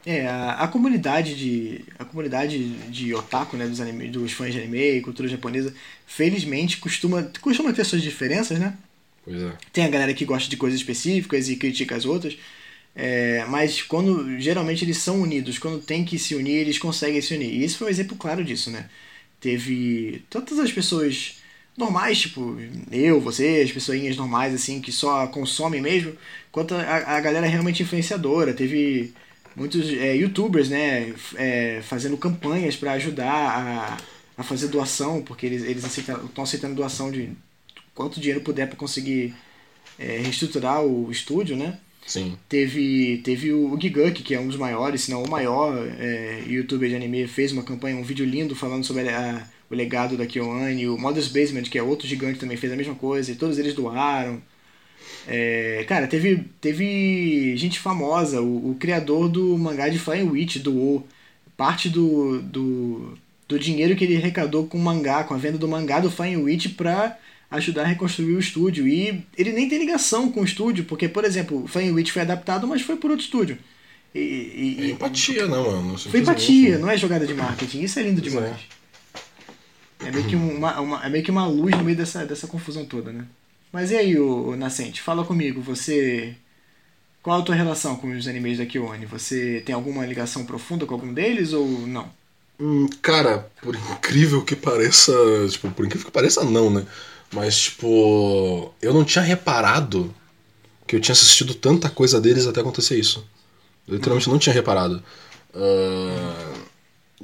É, a, a comunidade de. A comunidade de otaku, né, dos, anime, dos fãs de anime e cultura japonesa, felizmente costuma, costuma ter suas diferenças, né? Pois é. Tem a galera que gosta de coisas específicas e critica as outras. é, mas quando geralmente eles são unidos, quando tem que se unir, eles conseguem se unir. E esse foi um exemplo claro disso, né? Teve tantas as pessoas normais, tipo eu, você, as pessoinhas normais, assim, que só consomem mesmo, quanto a, a galera realmente influenciadora. Teve muitos é, youtubers, né, é, fazendo campanhas para ajudar a, a fazer doação, porque eles eles estão aceitando doação de quanto dinheiro puder para conseguir é, reestruturar o estúdio, né? Sim. Teve, teve o Giguk, que é um dos maiores, se não o maior é, youtuber de anime, fez uma campanha, um vídeo lindo falando sobre a- o legado da KyoAni. O Modest Basement, que é outro gigante, também fez a mesma coisa, e todos eles doaram. É, cara, teve, teve gente famosa, o, o criador do mangá de Flying Witch doou parte do, do, do dinheiro que ele arrecadou com o mangá, com a venda do mangá do Flying Witch pra ajudar a reconstruir o estúdio. E ele nem tem ligação com o estúdio, porque, por exemplo, o Flying Witch foi adaptado, mas foi por outro estúdio. E, e- É e- empatia, né, mano? foi empatia, não é jogada de marketing. Isso é lindo Pois demais. É meio que uma, uma- é meio que uma luz no meio dessa, dessa confusão toda, né? Mas e aí, ô Nascente, fala comigo, você. Qual a tua relação com os animes da KyoAni? Você tem alguma ligação profunda com algum deles ou não? Hum, cara, por incrível que pareça. Tipo, por incrível que pareça, não, né? Mas, tipo. Eu não tinha reparado que eu tinha assistido tanta coisa deles até acontecer isso. Eu literalmente não tinha reparado. Ah,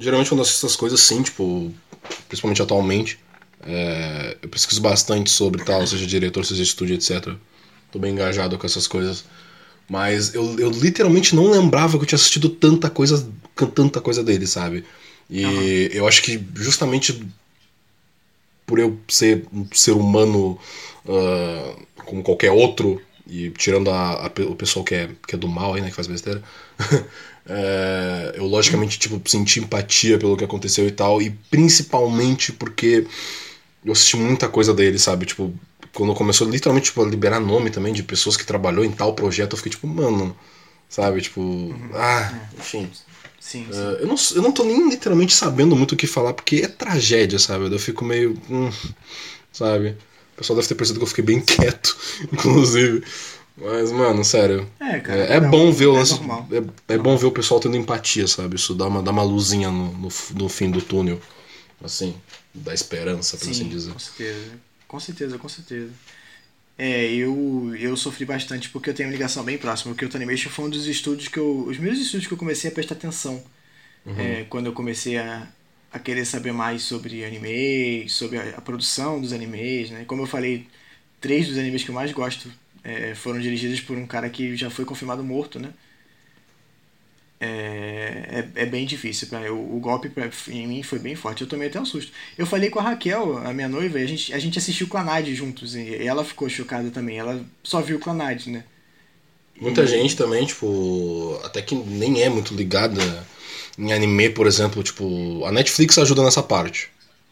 geralmente quando eu assisto essas coisas assim, tipo. Principalmente atualmente. é, eu pesquiso bastante sobre tal, seja diretor, seja estúdio, etc. Tô bem engajado com essas coisas. Mas eu, eu literalmente não lembrava que eu tinha assistido tanta coisa, tanta coisa dele, sabe? E Aham. eu acho que justamente por eu ser um ser humano ah, como qualquer outro, e tirando a, a o pessoal que é, que é do mal aí, né, que faz besteira, é, eu logicamente tipo, senti empatia pelo que aconteceu e tal, e principalmente porque eu assisti muita coisa dele, sabe? Tipo, quando começou literalmente tipo, a liberar nome também de pessoas que trabalhou em tal projeto, eu fiquei tipo, mano, sabe? Tipo, ah, enfim. Sim, sim. Uh, eu, não, eu não tô nem literalmente sabendo muito o que falar, porque é tragédia, sabe? Eu fico meio. hum, sabe? O pessoal deve ter percebido que eu fiquei bem quieto, inclusive. Mas, mano, sério. É, cara. É, é não, bom ver o é lance. normal. É, é bom ver o pessoal tendo empatia, sabe? Isso dá uma, dá uma luzinha no, no, no fim do túnel. Assim, dá esperança, por assim Sim, dizer. com certeza. Com certeza, com certeza. É, eu, eu sofri bastante porque eu tenho uma ligação bem próxima. O Tanimation foi um dos estúdios que eu. Os primeiros estúdios que eu comecei a prestar atenção. Uhum. É, quando eu comecei a, a querer saber mais sobre anime, sobre a, a produção dos animes, né? Como eu falei, três dos animes que eu mais gosto é, foram dirigidos por um cara que já foi confirmado morto, né? É, é, é bem difícil. Pra, o, o golpe pra, em mim foi bem forte. Eu tomei até um susto. Eu falei com a Raquel, a minha noiva, e a gente, a gente assistiu Clanad juntos. E ela ficou chocada também. Ela só viu Clanad, né? Muita E- gente também, tipo, até que nem é muito ligada em anime, por exemplo, tipo, a Netflix ajuda nessa parte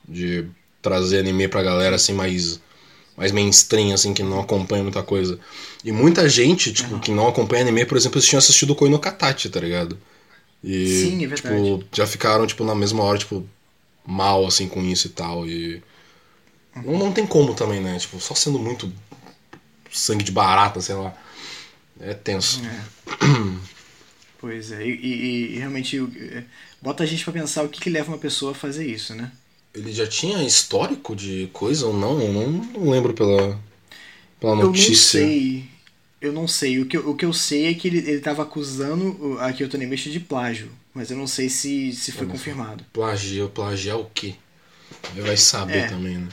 de trazer anime pra galera assim mais mais mainstream assim que não acompanha muita coisa. E muita gente, tipo, que não acompanha anime, por exemplo, eles tinham assistido Koi no Katachi, tá ligado? E Sim, é verdade. tipo, já ficaram tipo na mesma hora, tipo, mal assim com isso e tal e não, não tem como também, né? Tipo, só sendo muito sangue de barata, sei lá. É tenso. É. Pois é, e, e- e realmente o- é, bota a gente pra pensar o que, que leva uma pessoa a fazer isso, né? Ele já tinha histórico de coisa ou não? Eu não, não lembro pela, pela Eu não notícia. sei. Eu não sei. O que, eu- o que eu sei é que ele, ele tava acusando a Kyoto Animation de plágio. Mas eu não sei se, se foi confirmado. Plagia, plagiar o quê? Ele vai saber É. também, né?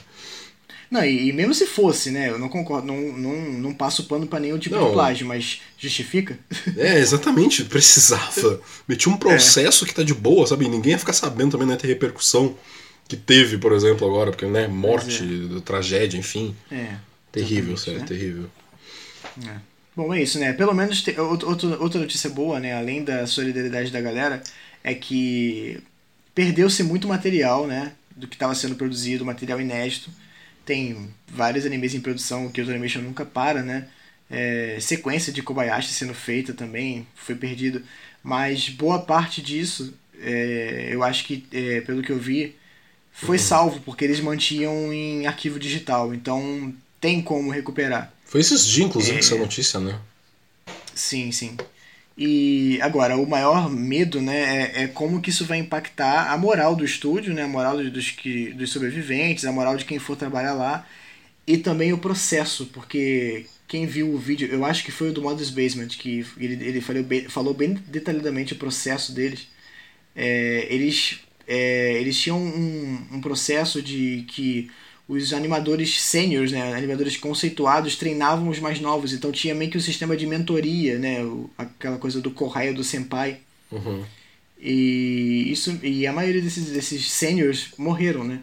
Não, e, e mesmo se fosse, né? Eu não concordo, não, não, não passo pano pra nenhum tipo Não. de plágio, mas justifica? É, exatamente, precisava. Meti um processo que tá de boa, sabe? Ninguém ia ficar sabendo também, não ia ter repercussão que teve, por exemplo, agora, porque, né, morte, tragédia, enfim. É. Terrível, sério, né? terrível. É. Bom, é isso, né? Pelo menos te- outro- outra notícia boa, né? Além da solidariedade da galera, é que perdeu-se muito material, né? Do que estava sendo produzido, material inédito. Tem vários animes em produção, o Kyoto Animation nunca para, né? É, sequência de Kobayashi sendo feita também foi perdido. Mas boa parte disso, é, eu acho que, é, pelo que eu vi, foi salvo, porque eles mantinham em arquivo digital. Então tem como recuperar. Foi esses dias, inclusive, É. que saiu a notícia, né? Sim, sim. E agora, o maior medo, né, é, é como que isso vai impactar a moral do estúdio, né, a moral dos, dos, que, dos sobreviventes, a moral de quem for trabalhar lá, e também o processo, porque quem viu o vídeo, eu acho que foi o do Modus Basement, que ele, ele falou, bem, falou bem detalhadamente o processo deles. É, eles, é, eles tinham um, um processo de que os animadores sêniores, né, animadores conceituados, treinavam os mais novos, então tinha meio que um sistema de mentoria, né, aquela coisa do Kohaya do Senpai. Uhum. E isso e a maioria desses desses seniors morreram, né?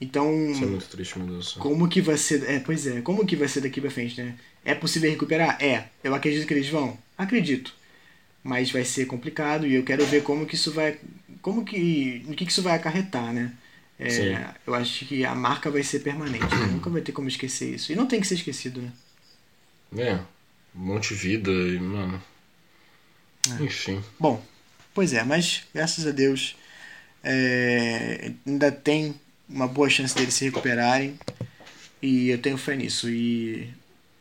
Então, Isso é muito triste, meu Deus. como que vai ser, é, pois é, como que vai ser daqui pra frente, né? É possível recuperar? É. Eu acredito que eles vão. Acredito. Mas vai ser complicado e eu quero ver como que isso vai, como que, o que que isso vai acarretar, né? É, eu acho que a marca vai ser permanente, né? nunca vai ter como esquecer isso. E não tem que ser esquecido, né? É, um monte de vida e, mano. É. Enfim. Bom, pois é, mas graças a Deus é, ainda tem uma boa chance deles se recuperarem e eu tenho fé nisso. E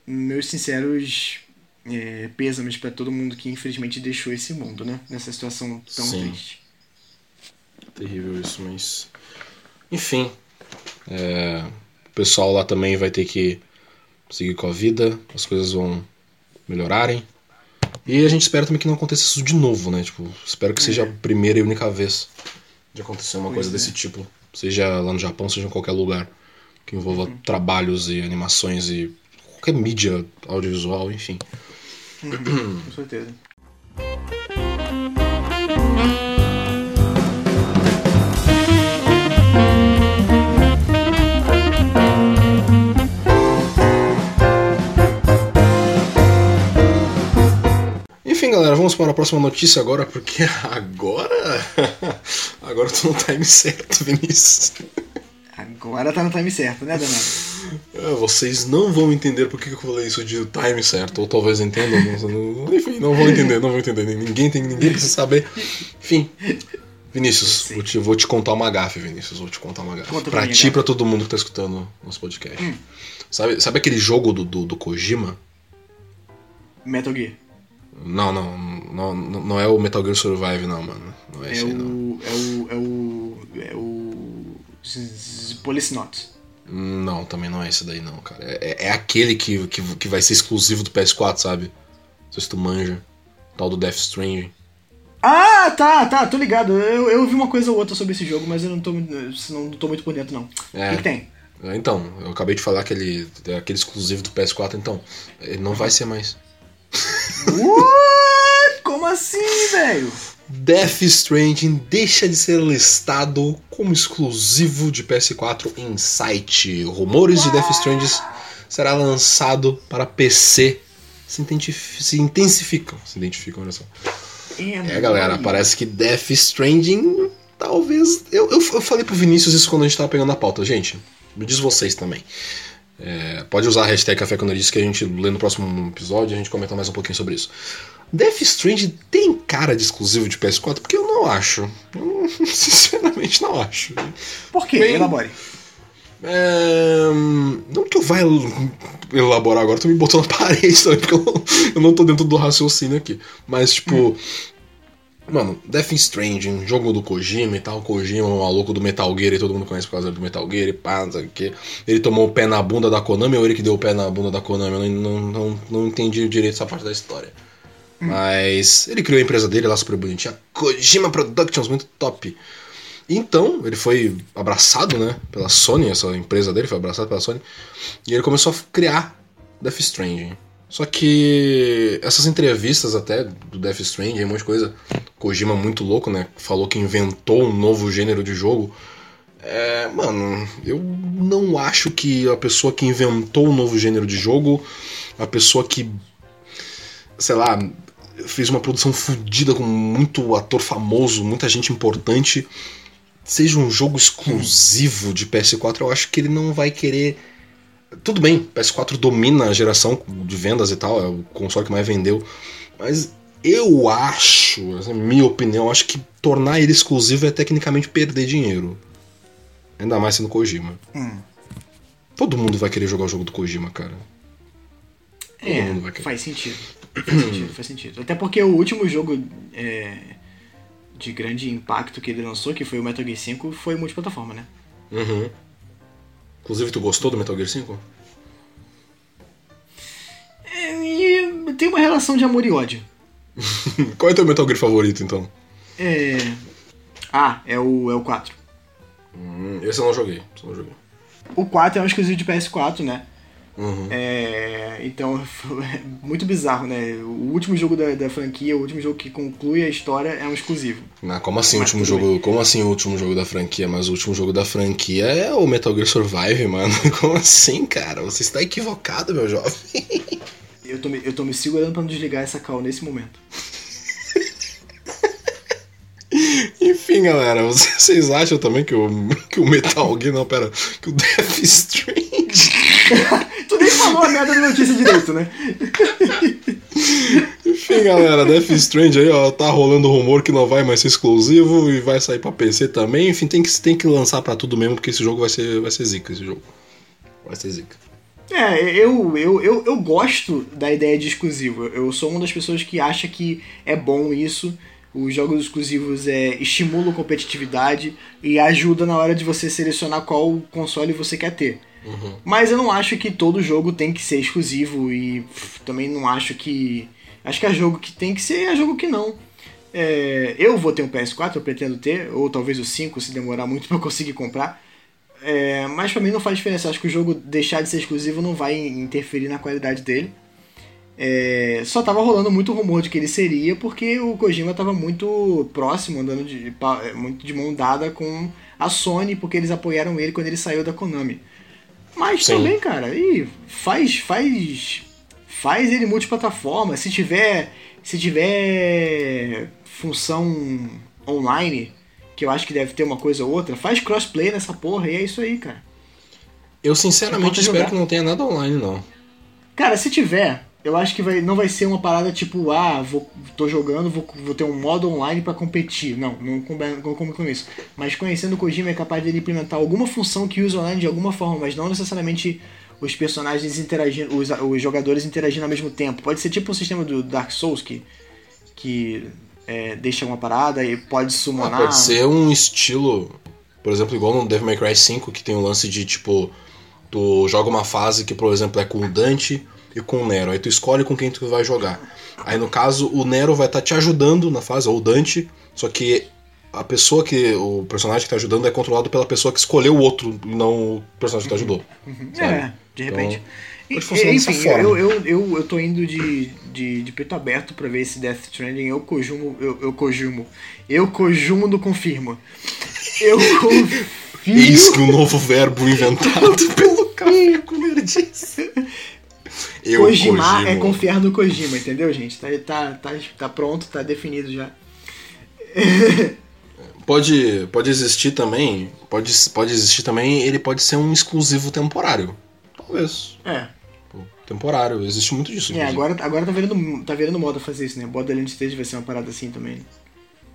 meus sinceros é, pêsames para todo mundo que infelizmente deixou esse mundo, né? Nessa situação tão Sim. triste. Terrível isso, mas. Enfim. é, O pessoal lá também vai ter que seguir com a vida, as coisas vão melhorarem. E a gente espera também que não aconteça isso de novo, né? Tipo, espero que seja a primeira e única vez de acontecer uma Pois coisa é. desse tipo. Seja lá no Japão, seja em qualquer lugar que envolva trabalhos e animações e qualquer mídia audiovisual, enfim. Uhum, com certeza. Enfim, galera, vamos para a próxima notícia agora, porque agora. Agora eu tô no time certo, Vinícius. Agora tá no time certo, né, danado? É, Vocês não vão entender por que eu falei isso de time certo, ou talvez entendam, mas não- enfim, não vão entender, não vão entender. Ninguém tem, ninguém precisa saber. Enfim, Vinícius, vou te, vou te contar uma gafe, Vinícius, vou te contar uma gafe. Conta pra ti e gafe. pra todo mundo que tá escutando nosso podcast. Sabe, sabe aquele jogo do, do, do Kojima? Metal Gear. Não, não, não, não é o Metal Gear Survive, não, mano. Não é É esse aí, não. o. É o. É o. É o. Policenauts. Não, também não é esse daí não, cara. É, é aquele que, que, que vai ser exclusivo do PS4, sabe? Não sei se tu manja. Tal do Death Stranding. Ah, tá, tá, tô ligado. Eu, eu ouvi uma coisa ou outra sobre esse jogo, mas eu não tô, não, tô muito por dentro, não. É. O que, que tem? É, Então, eu acabei de falar que ele é aquele exclusivo do PS4, então. Ele não vai ser mais. What? Como assim, velho? Death Stranding deixa de ser listado como exclusivo de PS4 em site. Rumores de Death Stranding será lançado para PC. Se, se intensificam. Se identificam, olha só. É, galera, parece que Death Stranding talvez. Eu, eu, eu falei pro Vinícius isso quando a gente tava pegando a pauta. Gente, me diz vocês também. É, pode usar a hashtag Café disse que a gente lê no próximo episódio e a gente comenta mais um pouquinho sobre isso. Death Stranding tem cara de exclusivo de PS4? Porque eu não acho. Eu, sinceramente, não acho. Por quê? Bem- Elabore. É, não que eu vá elaborar agora, tu me botou na parede também, porque eu não, eu não tô dentro do raciocínio aqui. Mas, tipo. Mano, Death Stranding, jogo do Kojima e tal. Kojima, o maluco do Metal Gear, e todo mundo conhece por causa do Metal Gear e pá, não sei o quê. Ele tomou o pé na bunda da Konami ou ele que deu o pé na bunda da Konami? Eu não, não, não, não entendi direito essa parte da história. Mas ele criou a empresa dele lá super bonitinha, Kojima Productions, muito top. Então, ele foi abraçado, né, pela Sony, essa empresa dele foi abraçada pela Sony, e ele começou a criar Death Stranding. Só que essas entrevistas até do Death Stranding, um monte de coisa, Kojima muito louco, né, falou que inventou um novo gênero de jogo. É, mano, eu não acho que a pessoa que inventou um novo gênero de jogo, a pessoa que, sei lá, fez uma produção fodida com muito ator famoso, muita gente importante, seja um jogo exclusivo de PS4, eu acho que ele não vai querer. Tudo bem, PS4 domina a geração de vendas e tal, é o console que mais vendeu, mas eu acho, essa é minha opinião, acho que tornar ele exclusivo é tecnicamente perder dinheiro. Ainda mais sendo Kojima. Hum. Todo mundo vai querer jogar o jogo do Kojima, cara. Todo É, mundo vai querer. faz sentido. Faz sentido, faz sentido. Até porque o último jogo é, de grande impacto que ele lançou, que foi o Metal Gear 5, foi multiplataforma, né? Uhum. Inclusive, tu gostou do Metal Gear 5? É, e tem uma relação de amor e ódio. Qual é teu Metal Gear favorito, então? É... Ah, é o, é o 4. Hum, esse eu não joguei. Esse eu não joguei. O 4 é um exclusivo de PS4, né? Uhum. É, então, é muito bizarro, né? O último jogo da, da franquia, o último jogo que conclui a história é um exclusivo. Não, como assim o último jogo? Como assim o último jogo da franquia? Mas o último jogo da franquia é o Metal Gear Survive, mano. Como assim, cara? Você está equivocado, meu jovem. Eu tô, me, eu tô me segurando pra não desligar essa call nesse momento. Enfim, galera, vocês acham também que o, que o Metal Gear. Não, pera. Que o Death Strange. tu nem falou a merda da notícia direito, né? Enfim, galera, Death Strange aí, ó, tá rolando rumor que não vai mais ser exclusivo e vai sair pra PC também. Enfim, tem que, tem que lançar pra tudo mesmo, porque esse jogo vai ser, vai ser zica, esse jogo. Vai ser zica. É, eu, eu, eu, eu gosto da ideia de exclusivo. Eu sou uma das pessoas que acha que é bom isso. Os jogos exclusivos é, estimulam competitividade e ajuda na hora de você selecionar qual console você quer ter. Mas eu não acho que todo jogo tem que ser exclusivo e pff, também não acho que. Acho que é jogo que tem que ser, é jogo que não. É, eu vou ter um PS4, eu pretendo ter, ou talvez o 5 se demorar muito pra eu conseguir comprar. É, mas pra mim não faz diferença. Acho que o jogo deixar de ser exclusivo não vai interferir na qualidade dele. É, só tava rolando muito rumor de que ele seria, porque o Kojima tava muito próximo, andando de, muito de mão dada com a Sony, porque eles apoiaram ele quando ele saiu da Konami. Mas Sim. também, cara, e faz, faz, faz ele multiplataforma. Se tiver, se tiver função online, que eu acho que deve ter uma coisa ou outra, faz crossplay nessa porra e é isso aí, cara. Eu sinceramente espero que não tenha nada online, não. Cara, se tiver, eu acho que vai, não vai ser uma parada tipo, ah, vou, tô jogando, vou, vou ter um modo online pra competir. Não, não combina com isso. Mas conhecendo o Kojima é capaz de implementar alguma função que use online de alguma forma, mas não necessariamente os personagens interagindo, os, os jogadores interagindo ao mesmo tempo. Pode ser tipo o sistema do Dark Souls que, que é, deixa uma parada e pode Ah, summonar. pode ser um estilo, por exemplo, igual no Devil May Cry 5, que tem o lance de tipo, tu joga uma fase que, por exemplo, é com o Dante e com o Nero. Aí tu escolhe com quem tu vai jogar. Aí no caso, o Nero vai estar te ajudando na fase, ou o Dante, só que a pessoa que. O personagem que tá ajudando é controlado pela pessoa que escolheu o outro, e não o personagem que te ajudou. sabe? É, de repente. Então, E- Enfim, eu, eu, eu, eu tô indo de, de, de peito aberto pra ver esse Death Stranding. Eu cojumo, eu, eu cojumo. Eu cojumo do confirmo. Eu confio. Eis que o novo verbo inventado pelo café com nerdice. Eu, Kojimar é confiar no Kojima, entendeu, gente? Tá, tá, tá, tá pronto, tá definido já. Pode, pode existir também. Pode, pode existir também. Ele pode ser um exclusivo temporário. Talvez. É. Temporário. Existe muito disso. É, agora, agora tá, virando, tá virando moda fazer isso, né? Borderlands 3 vai ser uma parada assim também.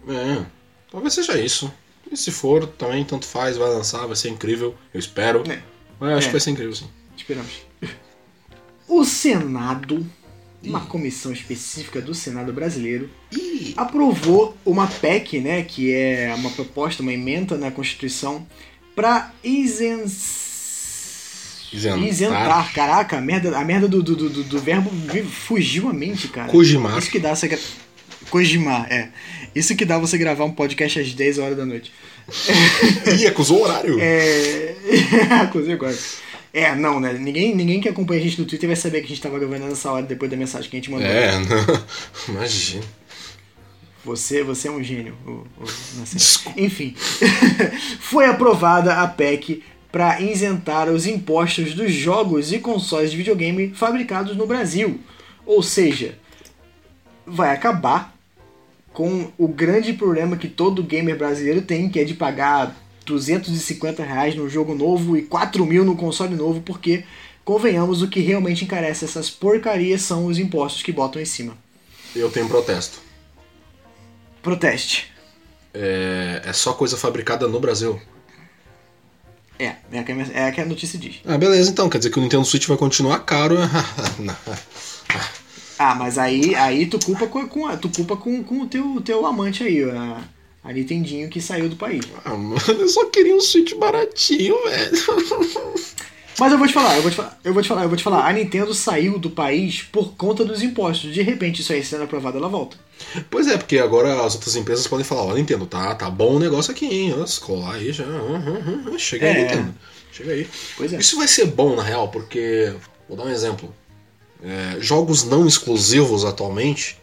É. Talvez seja isso. E se for, também tanto faz, vai lançar, vai ser incrível. Eu espero. É. Mas eu acho É. que vai ser incrível, sim. Esperamos. O Senado, uma comissão específica do Senado brasileiro, aprovou uma PEC, né, que é uma proposta, uma emenda na Constituição, para isen... Isentar. isentar. Caraca, a merda, a merda do, do, do, do verbo fugiu a mente, cara. Kojimar. Isso que dá essa. É. Isso que dá você gravar um podcast às 10 horas da noite. Ih, acusou o horário. É. Acusei agora. É, não, né? Ninguém, ninguém que acompanha a gente no Twitter vai saber que a gente tava gravando nessa hora depois da mensagem que a gente mandou. É, não. Imagina. Você, você é um gênio. O, o. Enfim, foi aprovada a PEC para isentar os impostos dos jogos e consoles de videogame fabricados no Brasil. Ou seja, vai acabar com o grande problema que todo gamer brasileiro tem, que é de pagar 250 reais no jogo novo e 4 mil no console novo, porque, convenhamos, o que realmente encarece essas porcarias são os impostos que botam em cima. Eu tenho um protesto. Proteste. É, é só coisa fabricada no Brasil. É, é a que a, é a, que a notícia diz. Ah, beleza, então. Quer dizer que o Nintendo Switch vai continuar caro. ah, mas aí, aí tu culpa com, com, tu culpa com, com o teu, teu amante aí, a, a Nintendinho que saiu do país. Ah, mano, eu só queria um Switch baratinho, velho. Mas eu vou te falar, eu vou te falar, eu vou te falar, eu vou te falar, a Nintendo saiu do país por conta dos impostos. De repente, isso aí sendo aprovado, ela volta. Pois é, porque agora as outras empresas podem falar, ó, Nintendo, tá, tá bom o negócio aqui, hein? Colar aí já. Chega aí, É. Nintendo. Chega aí. Pois é. Isso vai ser bom, na real, porque. Vou dar um exemplo. É, jogos não exclusivos atualmente,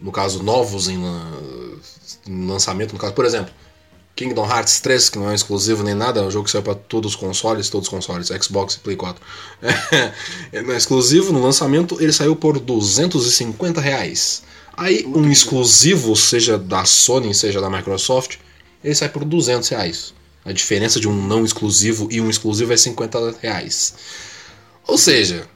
no caso, novos em, em lançamento, no caso, por exemplo, Kingdom Hearts 3, que não é exclusivo nem nada, é um jogo que saiu para todos os consoles, todos os consoles, Xbox e Play 4. É, não é exclusivo, no lançamento ele saiu por 250 reais. Aí um exclusivo, seja da Sony, seja da Microsoft, ele sai por 200 reais. A diferença de um não exclusivo e um exclusivo é 50 reais. Ou seja,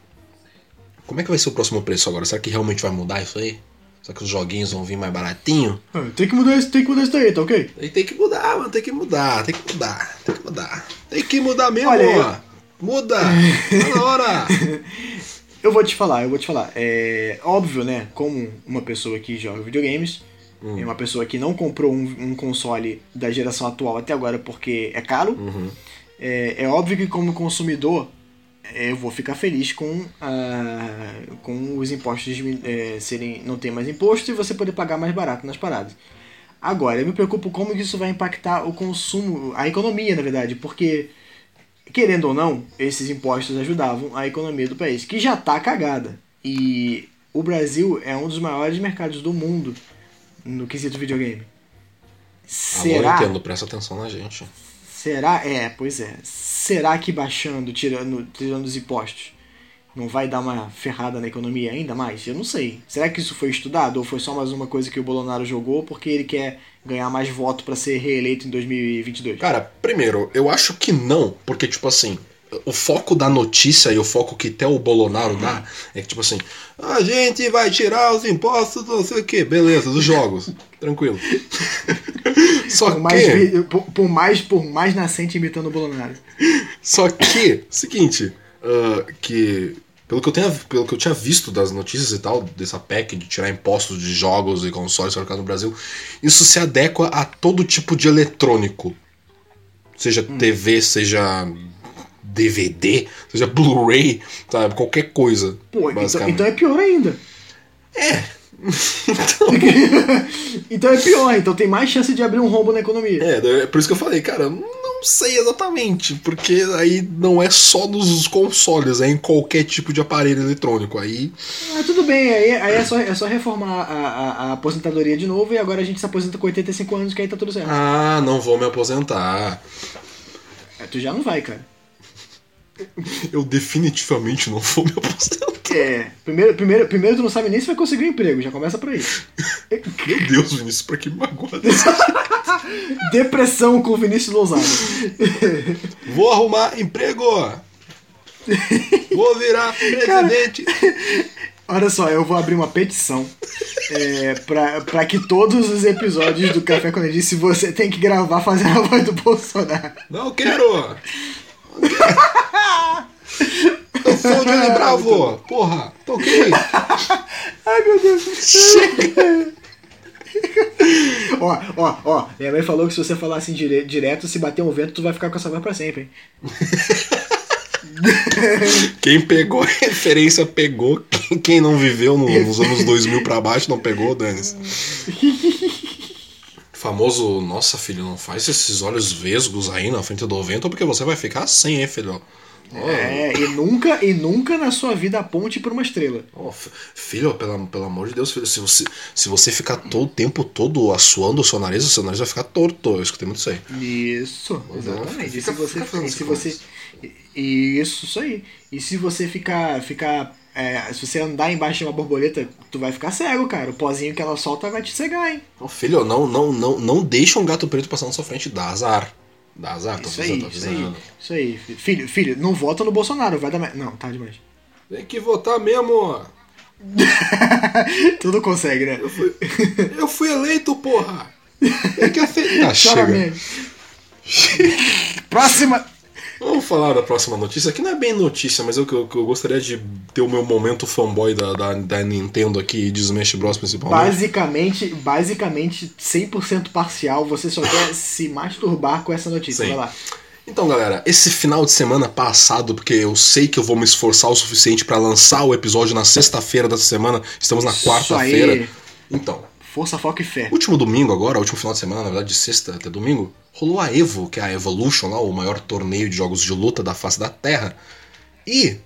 como é que vai ser o próximo preço agora? Será que realmente vai mudar isso aí? Será que os joguinhos vão vir mais baratinho? Ah, Tem que mudar isso, tem que mudar isso daí, tá ok? Aí tem que mudar, mano, tem que mudar, tem que mudar, tem que mudar. Tem que mudar mesmo, Olha, ó. Muda! Tá na hora! Eu vou te falar, eu vou te falar. É óbvio, né? Como uma pessoa que joga videogames, é uma pessoa que não comprou um, um console da geração atual até agora porque é caro. É, é óbvio que como consumidor é, eu vou ficar feliz com, ah, com os impostos é, serem não ter mais imposto e você poder pagar mais barato nas paradas. Agora, eu me preocupo como isso vai impactar o consumo, a economia, na verdade, porque querendo ou não, esses impostos ajudavam a economia do país, que já tá cagada. E o Brasil é um dos maiores mercados do mundo no quesito videogame. Alô, Será? Nintendo, presta atenção na gente. Será? É, pois é. Será que baixando, tirando, tirando os impostos, não vai dar uma ferrada na economia ainda mais? Eu não sei. Será que isso foi estudado ou foi só mais uma coisa que o Bolsonaro jogou porque ele quer ganhar mais voto pra ser reeleito em 2022? Cara, primeiro, eu acho que não, porque, tipo assim, o foco da notícia e o foco que até o Bolonaro dá é que, tipo assim, a gente vai tirar os impostos, não sei o que, beleza, dos jogos, tranquilo. Só Por mais, que, por, por mais, por mais nascente imitando o Bolsonaro. só que, seguinte, ah, que pelo que, eu tenha, pelo que eu tinha visto das notícias e tal, dessa PEC de tirar impostos de jogos e consoles fabricados no Brasil, isso se adequa a todo tipo de eletrônico. Seja TV, seja DVD, seja Blu-ray, sabe? Qualquer coisa. Pô, então, então é pior ainda. É. Então é pior, então tem mais chance de abrir um rombo na economia. É, é por isso que eu falei, cara, não sei exatamente, porque aí não é só nos consoles, é em qualquer tipo de aparelho eletrônico. Aí Ah, tudo bem, aí, aí é, só, é só reformar a, a- a aposentadoria de novo e agora a gente se aposenta com 85 anos, que aí tá tudo certo. Ah, não vou me aposentar. É, tu já não vai, cara. Eu definitivamente não vou me aposentar. É, primeiro, primeiro, primeiro tu não sabe nem se vai conseguir um emprego, já começa por aí. Meu Deus, Vinícius, pra que magoada. Depressão com Vinícius Lousada. Vou arrumar emprego. Vou virar presidente. Olha só, eu vou abrir uma petição é, pra, pra que todos os episódios do Café com Disse você tem que gravar fazendo a voz do Bolsonaro. Não quero. Eu sou o Johnny Bravo. Porra, toquei. Ai, meu Deus. Chega. Ó, ó, ó, minha mãe falou que se você falar assim dire- direto, se bater um vento, tu vai ficar com essa voz pra sempre, hein? Quem pegou a referência pegou. Quem não viveu no- nos anos 2000 pra baixo não pegou, Danis. Famoso, nossa filho, não faz esses olhos vesgos aí na frente do vento porque você vai ficar sem, hein, filho? Ó, É, e nunca, e nunca na sua vida aponte pra uma estrela. fi- filho, pelo, pelo amor de Deus, filho, se você, se você ficar todo o tempo todo assoando o seu nariz, o seu nariz vai ficar torto. Eu escutei muito isso aí. Isso, exatamente. fica- e se você, fica e se você Isso, isso aí. E se você ficar. ficar é, se você andar embaixo de uma borboleta, tu vai ficar cego, cara. O pozinho que ela solta vai te cegar, hein? Filho, não, não, não, não deixa um gato preto passar na sua frente, dá azar. Dá azar, tô Isso avisando, aí, tô isso aí. avisando. Isso aí. Filho, filho, não vota no Bolsonaro, vai dar. Não, tá demais. Tem que votar mesmo. Tudo consegue, né? Eu fui eleito, porra! Tem que aceitar. Ah, Chora chega. Próxima. Vamos falar da próxima notícia, que não é bem notícia, mas eu, eu, eu gostaria de ter o meu momento fanboy da, da, da Nintendo aqui e de Smash Bros. principalmente. Basicamente, basicamente 100% parcial, você só quer se masturbar com essa notícia. Sim. Vai lá. Então, galera, esse final de semana passado, porque eu sei que eu vou me esforçar o suficiente pra lançar o episódio na sexta-feira dessa semana, estamos na quarta-feira. Então, Força, foco e fé. último domingo agora, último final de semana, na verdade, de sexta até domingo, rolou a Evo, que é a Evolution lá, o maior torneio de jogos de luta da face da Terra. E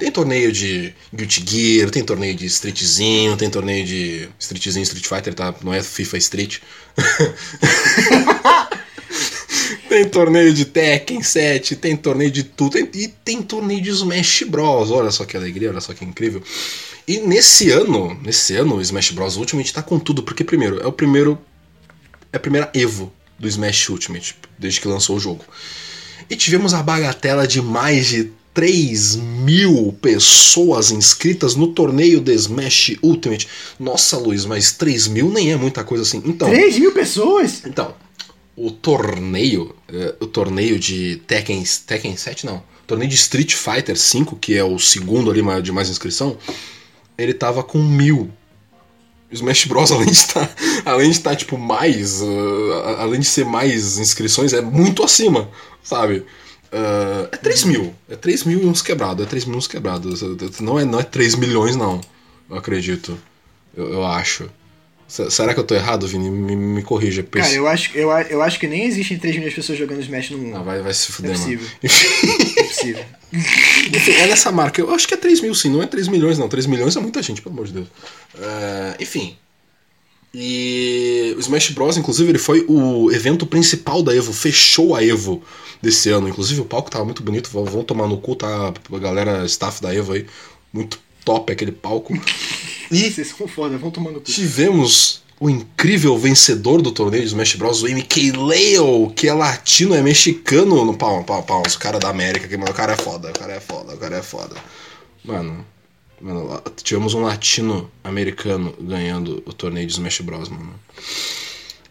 tem torneio de Guilty Gear, tem torneio de Streetzinho, tem torneio de Streetzinho, Street Fighter, tá? Não é FIFA Street. tem torneio de Tekken 7, tem torneio de tudo, e tem torneio de Smash Bros. Olha só que alegria, olha só que incrível. E nesse ano, nesse ano, o Smash Bros. Ultimate tá com tudo, porque primeiro, é o primeiro. É a primeira Evo do Smash Ultimate, desde que lançou o jogo. E tivemos a bagatela de mais de 3 mil pessoas inscritas no torneio de Smash Ultimate. Nossa, Luiz, mas 3 mil nem é muita coisa assim. Então, 3 mil pessoas? então, o torneio, eh, o torneio de Tekken, Tekken 7 não, o torneio de Street Fighter 5, que é o segundo ali de mais inscrição, ele tava com mil. Smash Bros, além de estar, além de estar tipo mais, a- além de ser mais inscrições, é muito acima, sabe? Eh, é 3 mil, é 3 mil e uns quebrados, é 3 mil e uns quebrados, não é, não é 3 milhões não, eu acredito, eu, eu acho. Se- Será que eu tô errado, Vini? Me, me corrija. Cara, eu acho, eu, eu acho que nem existem 3 milhões de pessoas jogando Smash no mundo. Ah, vai, vai se fuder, É mano. possível. Enfim, É possível. enfim, é nessa marca. Eu acho que é 3 mil sim, não é 3 milhões não. 3 milhões é muita gente, pelo amor de Deus. É, enfim. E o Smash Bros, inclusive, ele foi o evento principal da Evo, fechou a Evo desse ano. Inclusive, o palco tava muito bonito, vão vão tomar no cu, tá? A galera, staff da Evo aí, muito top aquele palco. E Vocês são foda, vão tomando cu. Tivemos o incrível vencedor do torneio de Smash Bros, o MK Leo, que é latino, é mexicano no pau, pau, pau, o cara da América, que mano, o cara é foda, o cara é foda, o cara é foda. Mano, mano, tivemos um latino americano ganhando o torneio de Smash Bros, mano.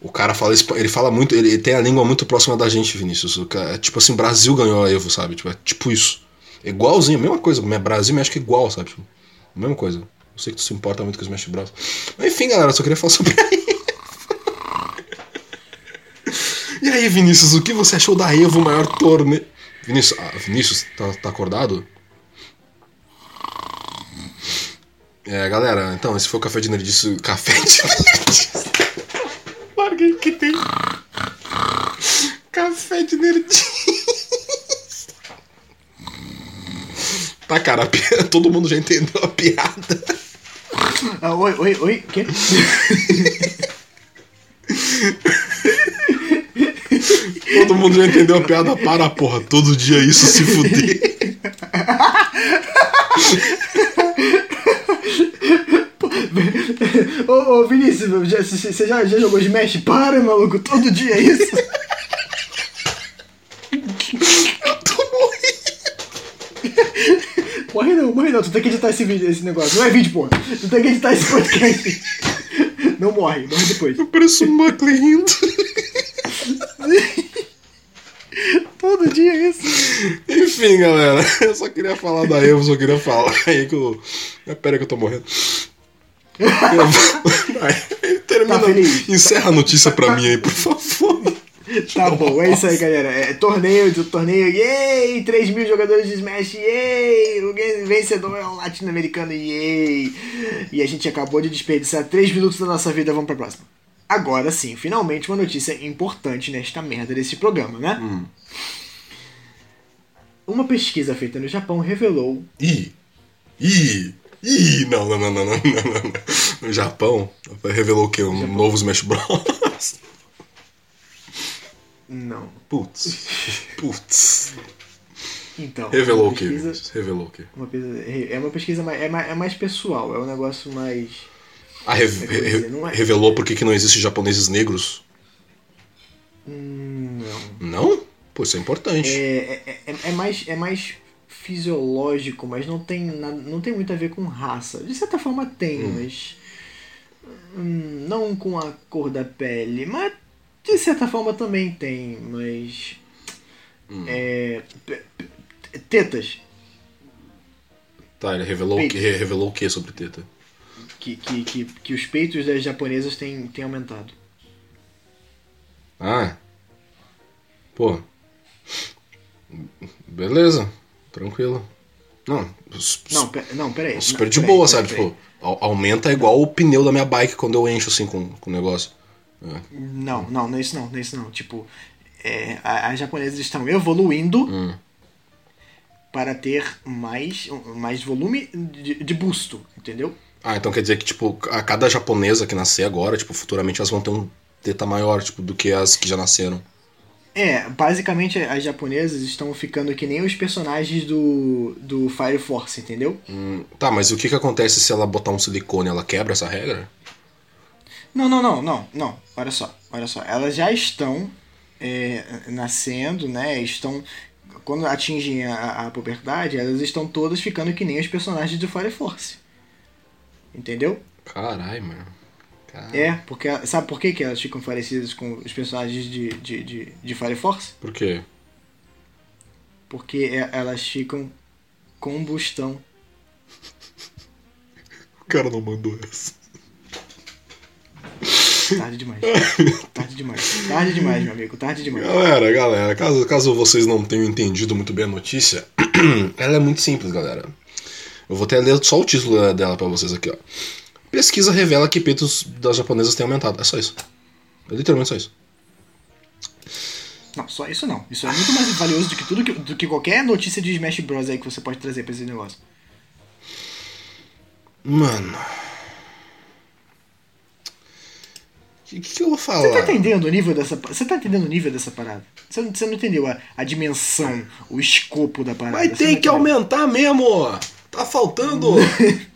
O cara fala, ele fala muito, ele tem a língua muito próxima da gente, Vinícius. Cara- é tipo assim, Brasil ganhou a Evo, sabe? Tipo, é tipo isso. Igualzinho, a mesma coisa, Brasil e México é igual, sabe? Tipo, mesma coisa. Eu sei que tu se importa muito com Smash Bros. Mas enfim, galera, só queria falar sobre. E aí, Vinícius, o que você achou da Evo, o maior torneio? Vinícius, ah, Vinícius, tá, tá acordado? É, galera, então, esse foi o Café de Nerdice. Café de Nerdice. Larguei que tem. Café de Nerdice. Tá, cara, a pi- todo mundo já entendeu a piada. Ah, oi, oi, oi, quê? Todo mundo já entendeu a piada. Para, porra, todo dia isso se fuder. Ô, ô Vinícius, você já, já jogou Smash? Para, maluco, todo dia é isso. Tô morrendo. Morre não, morre não, tu tem que editar esse vídeo, esse negócio. Não é vídeo, porra. Tu tem que editar esse podcast. Não morre, morre depois. Eu pareço um Macri rindo. Todo dia é isso. Enfim, galera, eu só queria falar da Evo, só queria falar aí que eu. Ah, Pera que eu tô morrendo. Vai, termina, Tá encerra a notícia pra mim aí, por favor. Tá bom, é isso aí, galera. É, torneio do torneio, yay! 3 mil jogadores de Smash, yay! O vencedor é um latino-americano, yay! E a gente acabou de desperdiçar 3 minutos da nossa vida, vamos pra próxima. Agora sim, finalmente uma notícia importante nesta merda desse programa, né? Hum. Uma pesquisa feita no Japão revelou. Ih! Ih! Ih! Não, não, não, não, não, não, não. No Japão, revelou o quê? Um novo Smash Bros. Não. Putz. Putz. Então. Revelou o Vinícius? Revelou o quê? Uma pesquisa, é uma pesquisa mais, é mais, é mais pessoal, é um negócio mais. Ah, re- É que dizer, é- revelou por que que não existe japoneses negros? Hum, não. Não? Pô, isso é importante. É, é, é, é mais, é mais fisiológico, mas não tem, nada, não tem muito a ver com raça. De certa forma tem, mas. hum, não com a cor da pele. Mas de certa forma também tem, mas. É, pe- pe- tetas. Tá, ele revelou Peito. que? Revelou o que sobre teta? Que, que, que, que os peitos das japonesas têm, têm aumentado. Ah. Pô. Beleza. Tranquilo. Não, Não, não, peraí. super não, de peraí, boa, peraí, sabe? peraí. Tipo, au- aumenta igual o pneu da minha bike quando eu encho assim com o negócio. Não, não, não é isso não, não é isso não. Tipo, é, as japonesas estão evoluindo Hum. para ter mais, mais volume de, de busto, entendeu? Ah, então quer dizer que, tipo, a cada japonesa que nascer agora, tipo, futuramente elas vão ter um teta maior, tipo, do que as que já nasceram. É, basicamente as japonesas estão ficando que nem os personagens do, do Fire Force, entendeu? Hum, tá, mas o que que acontece se ela botar um silicone? Ela quebra essa regra? Não, não, não, não, não. Olha só, olha só. Elas já estão é, nascendo, né? Estão. Quando atingem a, a puberdade, elas estão todas ficando que nem os personagens do Fire Force. Entendeu? Caralho, mano. Caralho. É, porque. Sabe por que, que elas ficam parecidas com os personagens de, de, de, de Fire Force? Por quê? Porque é- elas ficam combustão. O cara não mandou essa. Tarde demais. Tarde demais. Tarde demais, meu amigo. Tarde demais. Galera, galera, caso, caso vocês não tenham entendido muito bem a notícia, ela é muito simples, galera. Eu vou até ler só o título dela pra vocês aqui, ó. Pesquisa revela que peitos das japonesas têm aumentado. É só isso. É literalmente só isso. Não, só isso não. Isso é muito mais valioso do que tudo que, do que qualquer notícia de Smash Bros aí que você pode trazer pra esse negócio. Mano. O que, que eu vou falar? Você tá entendendo o nível dessa Você tá entendendo o nível dessa parada? Você não, você não entendeu a, a dimensão, o escopo da parada. Mas tem que entendeu. aumentar mesmo! Tá faltando!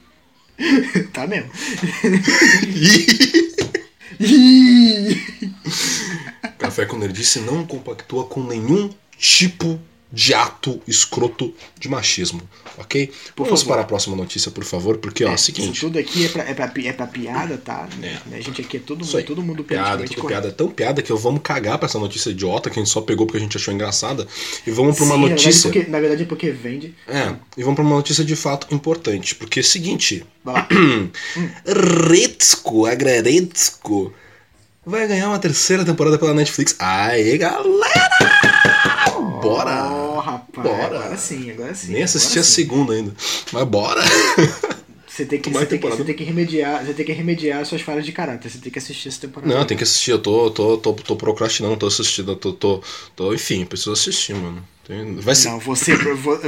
Tá mesmo. Café com Nerdice não compactua com nenhum tipo de ato escroto de machismo, ok? Por Vamos favor. para a próxima notícia, por favor, porque, ó, é o Isso seguinte... tudo aqui é pra, é pra, é pra piada, tá? A gente aqui é todo, Isso mundo todo mundo Piada, tudo piada, tão piada que eu vamos cagar pra essa notícia idiota que a gente só pegou porque a gente achou engraçada e vamos pra uma Sim, na verdade, notícia. porque- Na verdade é porque vende. É, e vamos pra uma notícia de fato importante, porque é o seguinte, Vai lá. Agraretsuko, vai ganhar uma terceira temporada pela Netflix. Aê, galera! Bora! Oh, rapaz. Bora. Agora sim, agora sim. Nem assisti a sim. segunda ainda. Mas bora! Você tem que, você tem que, você tem que remediar, você tem que remediar suas falhas de caráter. Você tem que assistir essa temporada. Não, tem que assistir, eu tô, tô, tô, tô procrastinando, tô assistindo, tô, tô, tô, enfim, preciso assistir, mano. Tem- Vai ser. Não, você,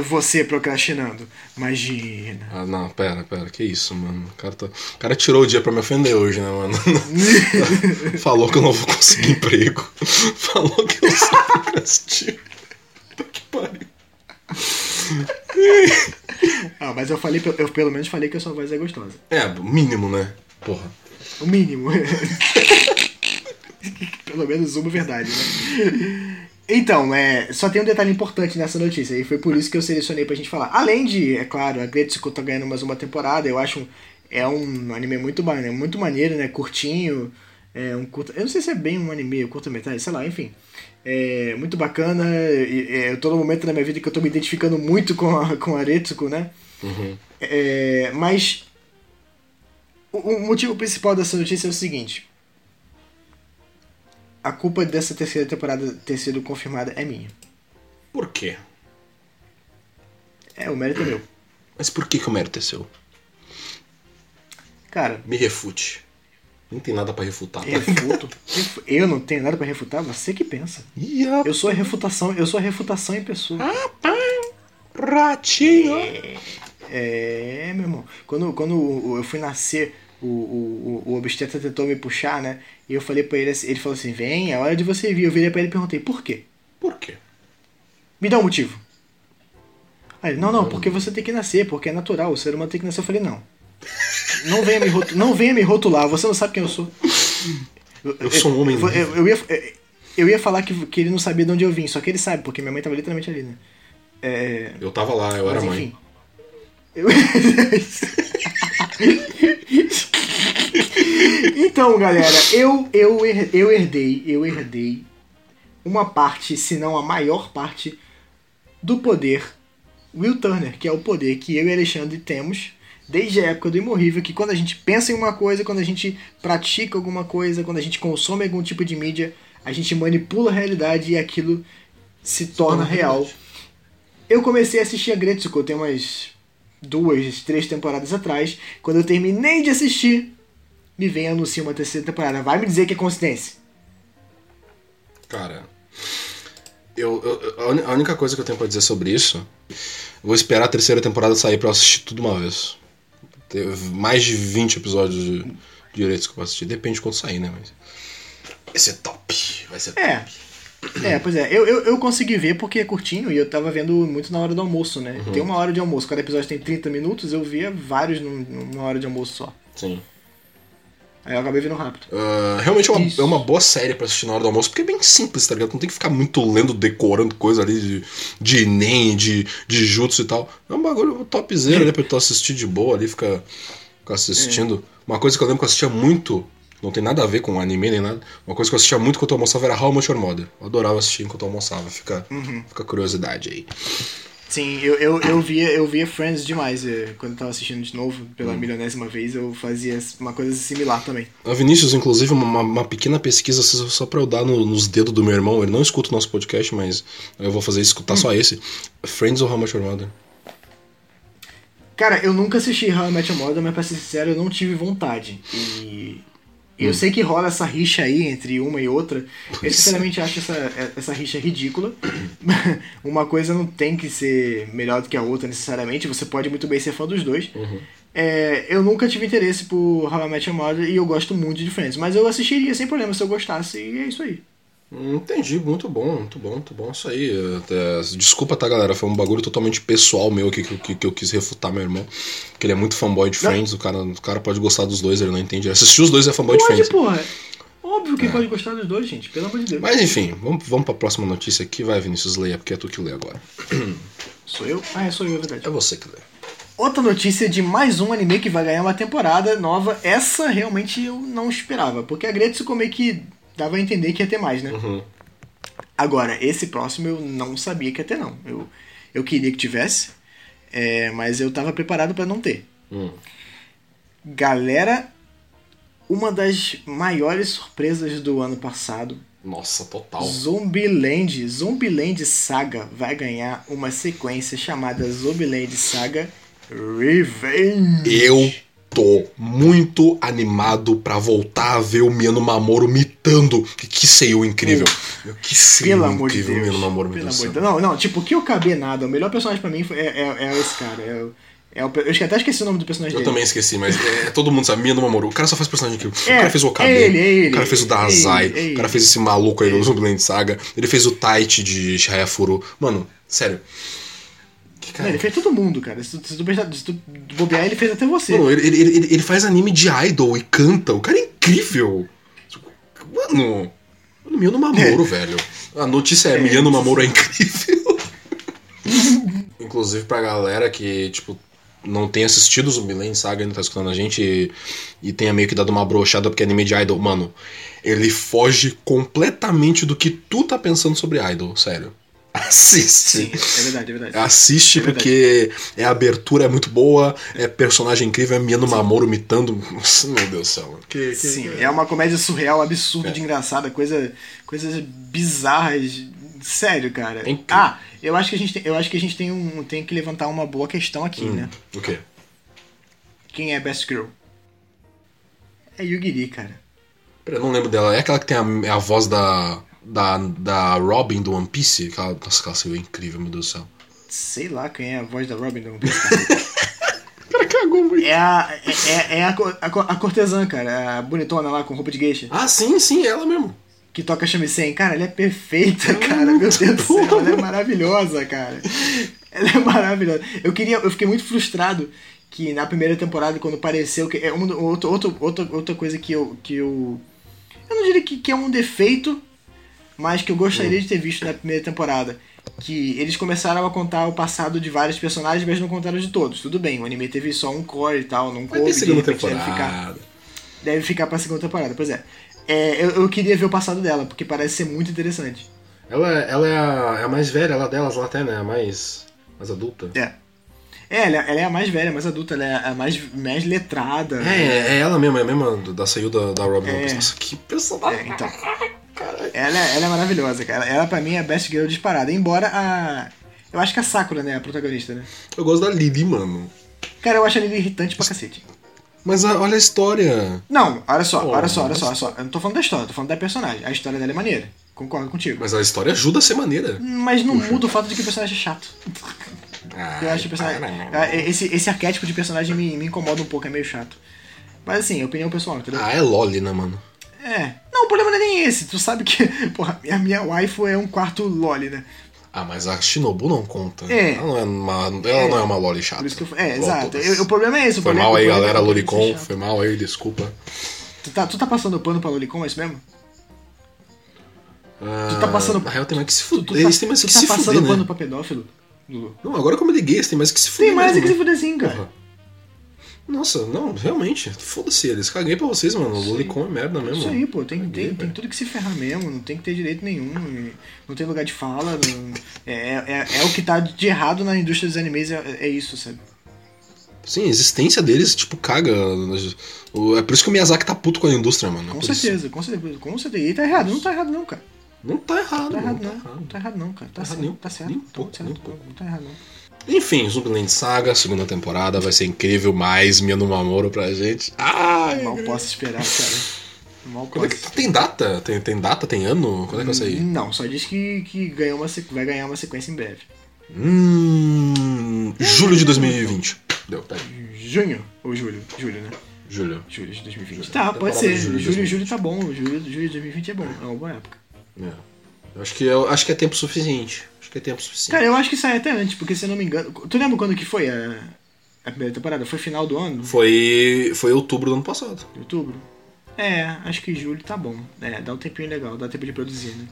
você procrastinando. Imagina. Ah, não, pera, pera, que isso, mano. O cara, tá... o cara tirou o dia pra me ofender hoje, né, mano? Falou que eu não vou conseguir emprego. Falou que eu sou procrastino. Puta que pariu. Ah, mas eu falei, eu pelo menos falei que a sua voz é gostosa. É, o mínimo, né? Porra. O mínimo. pelo menos uma verdade, né? Então, é, só tem um detalhe importante nessa notícia, e foi por isso que eu selecionei pra gente falar. Além de, é claro, a Gretsuko tá ganhando mais uma temporada, eu acho um, é um anime muito, ba- muito maneiro, né? Curtinho, é um curta, eu não sei se é bem um anime, um curta-metragem, sei lá, enfim. É muito bacana, e, é, eu tô no momento da minha vida que eu tô me identificando muito com a, com a Retsuko, né? Uhum. É, mas o, o motivo principal dessa notícia é o seguinte. a culpa dessa terceira temporada ter sido confirmada é minha. Por quê? É, o mérito é meu. Mas por que, que o mérito é seu? Cara, Me refute. Não tem nada pra refutar. Tá? refuto. refu- Eu não tenho nada pra refutar, você que pensa. Eu sou a refutação, eu sou a refutação em pessoa. ratinho. É, meu irmão. Quando, quando eu fui nascer, o, o, o, obstetra tentou me puxar, né? E eu falei pra ele assim, ele falou assim, vem, é hora de você vir. Eu virei pra ele e perguntei, por quê? Por quê? Me dá um motivo. Aí ele, não, não, porque você tem que nascer, porque é natural, o ser humano tem que nascer. Eu falei, não. Não venha me, rotu não venha me rotular, você não sabe quem eu sou. Eu sou um homem Eu, eu, eu ia, eu ia falar que, que ele não sabia de onde eu vim, só que ele sabe, porque minha mãe tava literalmente ali, né? É, Eu tava lá, eu era mas mãe. enfim. Eu... então, galera, eu, eu, eu herdei, eu herdei uma parte, se não a maior parte, do poder Will Turner, que é o poder que eu e Alexandre temos desde a época do Imorrível, que quando a gente pensa em uma coisa, quando a gente pratica alguma coisa, quando a gente consome algum tipo de mídia, a gente manipula a realidade e aquilo se torna real. Eu comecei a assistir a Gretsuko tem umas duas, três temporadas atrás. Quando eu terminei de assistir, me vem anunciar uma terceira temporada. Vai me dizer que é coincidência. Cara, eu, eu- a única coisa que eu tenho pra dizer sobre isso, vou esperar a terceira temporada sair pra eu assistir tudo uma vez. Teve mais de 20 episódios de de direitos que eu vou assistir. Depende de quando sair, né? Mas. Vai ser top. Vai ser É. top. É, pois é, eu, eu, eu consegui ver porque é curtinho e eu tava vendo muito na hora do almoço, né? Tem uma hora de almoço, cada episódio tem 30 minutos, eu via vários num- numa hora de almoço só. Sim. Aí eu acabei vendo rápido. Ah, realmente é uma, é uma boa série pra assistir na hora do almoço, porque é bem simples, tá ligado? Não tem que ficar muito lendo, decorando coisa ali de, de Enem, de, de Jutsu e tal. É um bagulho topzera ali pra tu assistir de boa ali, ficar, ficar assistindo. Uma coisa que eu lembro que eu assistia muito, não tem nada a ver com anime nem nada, uma coisa que eu assistia muito enquanto eu almoçava era How Much Your Mother. Eu adorava assistir enquanto eu almoçava, fica, fica curiosidade aí. Sim, eu, eu, eu, via, eu via Friends demais. eh, Quando eu tava assistindo de novo, pela milionésima vez, eu fazia uma coisa similar também. A Vinícius, inclusive, uma, uma pequena pesquisa só pra eu dar no- nos dedos do meu irmão. Ele não escuta o nosso podcast, mas eu vou fazer escutar só esse. Friends ou How Much Your Mother? Cara, eu nunca assisti How I Met Your Mother, mas pra ser sincero, eu não tive vontade. E eu sei que rola essa rixa aí entre uma e outra. Eu sinceramente acho essa, essa rixa ridícula. uma coisa não tem que ser melhor do que a outra necessariamente. Você pode muito bem ser fã dos dois. É, eu nunca tive interesse por How I Met Your Mother e eu gosto muito de Friends. Mas eu assistiria sem problema se eu gostasse e é isso aí. Entendi, muito bom, muito bom, muito bom. Isso aí. desculpa, tá, galera? Foi um bagulho totalmente pessoal meu aqui que, que, que eu quis refutar meu irmão. Porque ele é muito fanboy de Não. Friends. O cara, o cara pode gostar dos dois, ele não entende. Ele assistiu os dois é fanboy de Pode, Friends. porra. Óbvio que pode gostar dos dois, gente. Pelo amor de Deus. Mas enfim, vamos, vamos pra próxima notícia aqui. Vai, Vinícius, leia, porque é tu que lê agora. Sou eu? Ah, é, sou eu, é verdade. É você que lê. Outra notícia de mais um anime que vai ganhar uma temporada nova. Essa realmente eu não esperava, porque a Gretsuko meio que dava a entender que ia ter mais, né? Uhum. Agora, esse próximo eu não sabia que ia ter, não. Eu, eu queria que tivesse, é, mas eu tava preparado pra não ter. Hum. Galera, uma das maiores surpresas do ano passado, Nossa, total. Zombieland, Zombieland Saga vai ganhar uma sequência chamada Zombieland Saga Revenge. Eu tô muito animado pra voltar a ver o Miano Mamoro mitando. Que, que seio incrível. Meu, que seio Pelo amor de incrível o. Miano Mamoro Pelo mitando. de. Não, não, tipo, que eu cabe nada. O melhor personagem pra mim é, é, é esse cara. É, é o, eu até esqueci o nome do personagem Eu dele. também esqueci, mas é, todo mundo sabe, Miano Mamoru. O cara só faz personagem aqui. O É, cara fez o Okabe. é ele, é ele, o cara fez o é Dazai. é o cara fez esse maluco aí no Zombieland Saga. Ele fez o Taichi de Shirayafuru. Mano, sério. Cara. ele fez todo mundo, cara. Se tu, se tu, se tu bobear, ele fez até você. Mano, ele, ele, ele, ele faz anime de idol e canta. O cara é incrível. Mano. Mano, Miano Mamoru, velho. A notícia é, É, Miano notícia- Mamoru é incrível. Inclusive pra galera que, tipo, não tem assistido o Zumbiland Saga ainda tá escutando a gente e, e tenha meio que dado uma brochada porque é anime de idol. Mano, ele foge completamente do que tu tá pensando sobre idol, sério. Assiste. É verdade, é verdade. Assiste É verdade. porque é a abertura é muito boa, é personagem incrível, é Miano Mamoro imitando. Nossa, meu Deus do céu. mano. Que, que- Sim, é uma comédia surreal, absurda de engraçada, coisa, coisas bizarras. Sério, cara. É. Ah, eu acho que a gente tem, eu acho que a gente tem, um, tem que levantar uma boa questão aqui, Hum. né? O quê? Quem é Best Girl? É Yugiri, cara. Pera, eu não lembro dela. É aquela que tem a, é a voz da, da, da Robin do One Piece? Aquela, nossa, aquela saiu incrível, meu Deus do céu. Sei lá quem é a voz da Robin do One Piece, cara. Cara, cagou muito. É a, é, é- é a, a, a cortesã, cara. A bonitona lá com roupa de geisha. Ah, sim, sim, ela mesmo. Que toca shamisen. Cara, ela é perfeita, cara. Meu Deus do céu. Ela é maravilhosa, cara. Ela é maravilhosa. Eu queria... Eu fiquei muito frustrado que na primeira temporada, quando apareceu... Que é um, outro, outro, outra, outra coisa que eu... Que eu, eu não diria que, que é um defeito, mas que eu gostaria de ter visto na primeira temporada. Que eles começaram a contar o passado de vários personagens, mas não contaram de todos. Tudo bem, o anime teve só um core e tal, não coube, de segunda repente deve ficar- temporada. deve ficar pra segunda temporada, pois é. É, eu, eu queria ver o passado dela, porque parece ser muito interessante. Ela, ela é, a, é a mais velha lá delas, lá até, né? A mais, mais adulta. É. É, ela, ela é a mais velha, a mais adulta, ela é a mais, mais letrada. É, é ela mesma, é a mesma da saiu da, da Robin. É. Nossa, que personagem. É, então. Ela, ela é maravilhosa, cara. Ela pra mim é a best girl disparada. Embora a. Eu acho que a Sakura, né? A protagonista, né? Eu gosto da Lily, mano. Cara, eu acho a Lily irritante pra cacete. Mas a- olha a história. Não, olha só, Pô, olha só, olha mas- só, olha só. Eu não tô falando da história, eu tô falando da personagem. A história dela é maneira. Concordo contigo. Mas a história ajuda a ser maneira. Mas não muda o fato de que o personagem é chato. Ah, Eu acho o personagem. ah, Esse, esse arquétipo de personagem me, me incomoda um pouco, é meio chato. Mas assim, opinião pessoal, entendeu? Ah, é Loli, né, mano? É. Não, o problema não é nem esse. Tu sabe que, porra, a minha waifu é um quarto loli, né? Ah, mas a Shinobu não conta. É. Ela não é uma, ela não é uma Loli chata. Por isso que eu. É, exato. Eu- o problema é esse. Foi problema, mal aí, é galera Lolicon. é chato. Foi mal aí, desculpa. Tu tá, tu tá passando pano pra Lolicon, é isso mesmo? Ah, tá passando- Na real, tem mais que se Tu, fuder. tu tá, Eles têm mais tu que tá se passando fuder, né? pano pra pedófilo? Não, agora que eu me liguei, eles têm mais que se fuder. Tem mais é que mesmo, se fuder sim, cara. Porra. Nossa, não, realmente. Foda-se eles. Caguei pra vocês, mano. O Lolicon é merda mesmo. Isso aí, pô, tem, Caguei, tem, tem tudo que se ferrar mesmo, não tem que ter direito nenhum, não tem lugar de fala, não- é, é, é o que tá de errado na indústria dos animes, é, é isso, sabe? Sim, a existência deles, tipo, caga. É por isso que o Miyazaki tá puto com a indústria, mano. é Com isso. certeza, com certeza, com certeza. E tá errado, não tá errado não, cara. Não tá errado, Não tá errado não, não tá errado não, cara. Tá Tá certo, nem- tá certo, nem tá pouco, certo, nem pouco. não tá errado não. Enfim, Zumbiland Saga, segunda temporada, vai ser incrível. Mais Mino Mamoro pra gente. Ai, Mal posso esperar, cara. É que- tem data? Tem, tem data? Tem ano? Quando é que vai sair? Não, só diz que, que ganhou uma, vai ganhar uma sequência em breve. Hum. Julho de 2020. Deu, tá aí. Junho ou julho? Julho, né? Julho. Julho de 2020. Julho. Tá, Temporada pode de ser. julho Julho, 2020. julho tá bom. Julho, julho de 2020 é bom. É uma boa época. É. Eu acho que, eu acho que é tempo suficiente. É tempo suficiente. Cara, eu acho que sai até antes, porque se eu não me engano. Tu lembra quando que foi a, a primeira temporada? Foi final do ano? Foi, foi outubro do ano passado. Outubro? É, acho que julho tá bom. É, dá um tempinho legal, dá tempo de produzir, né?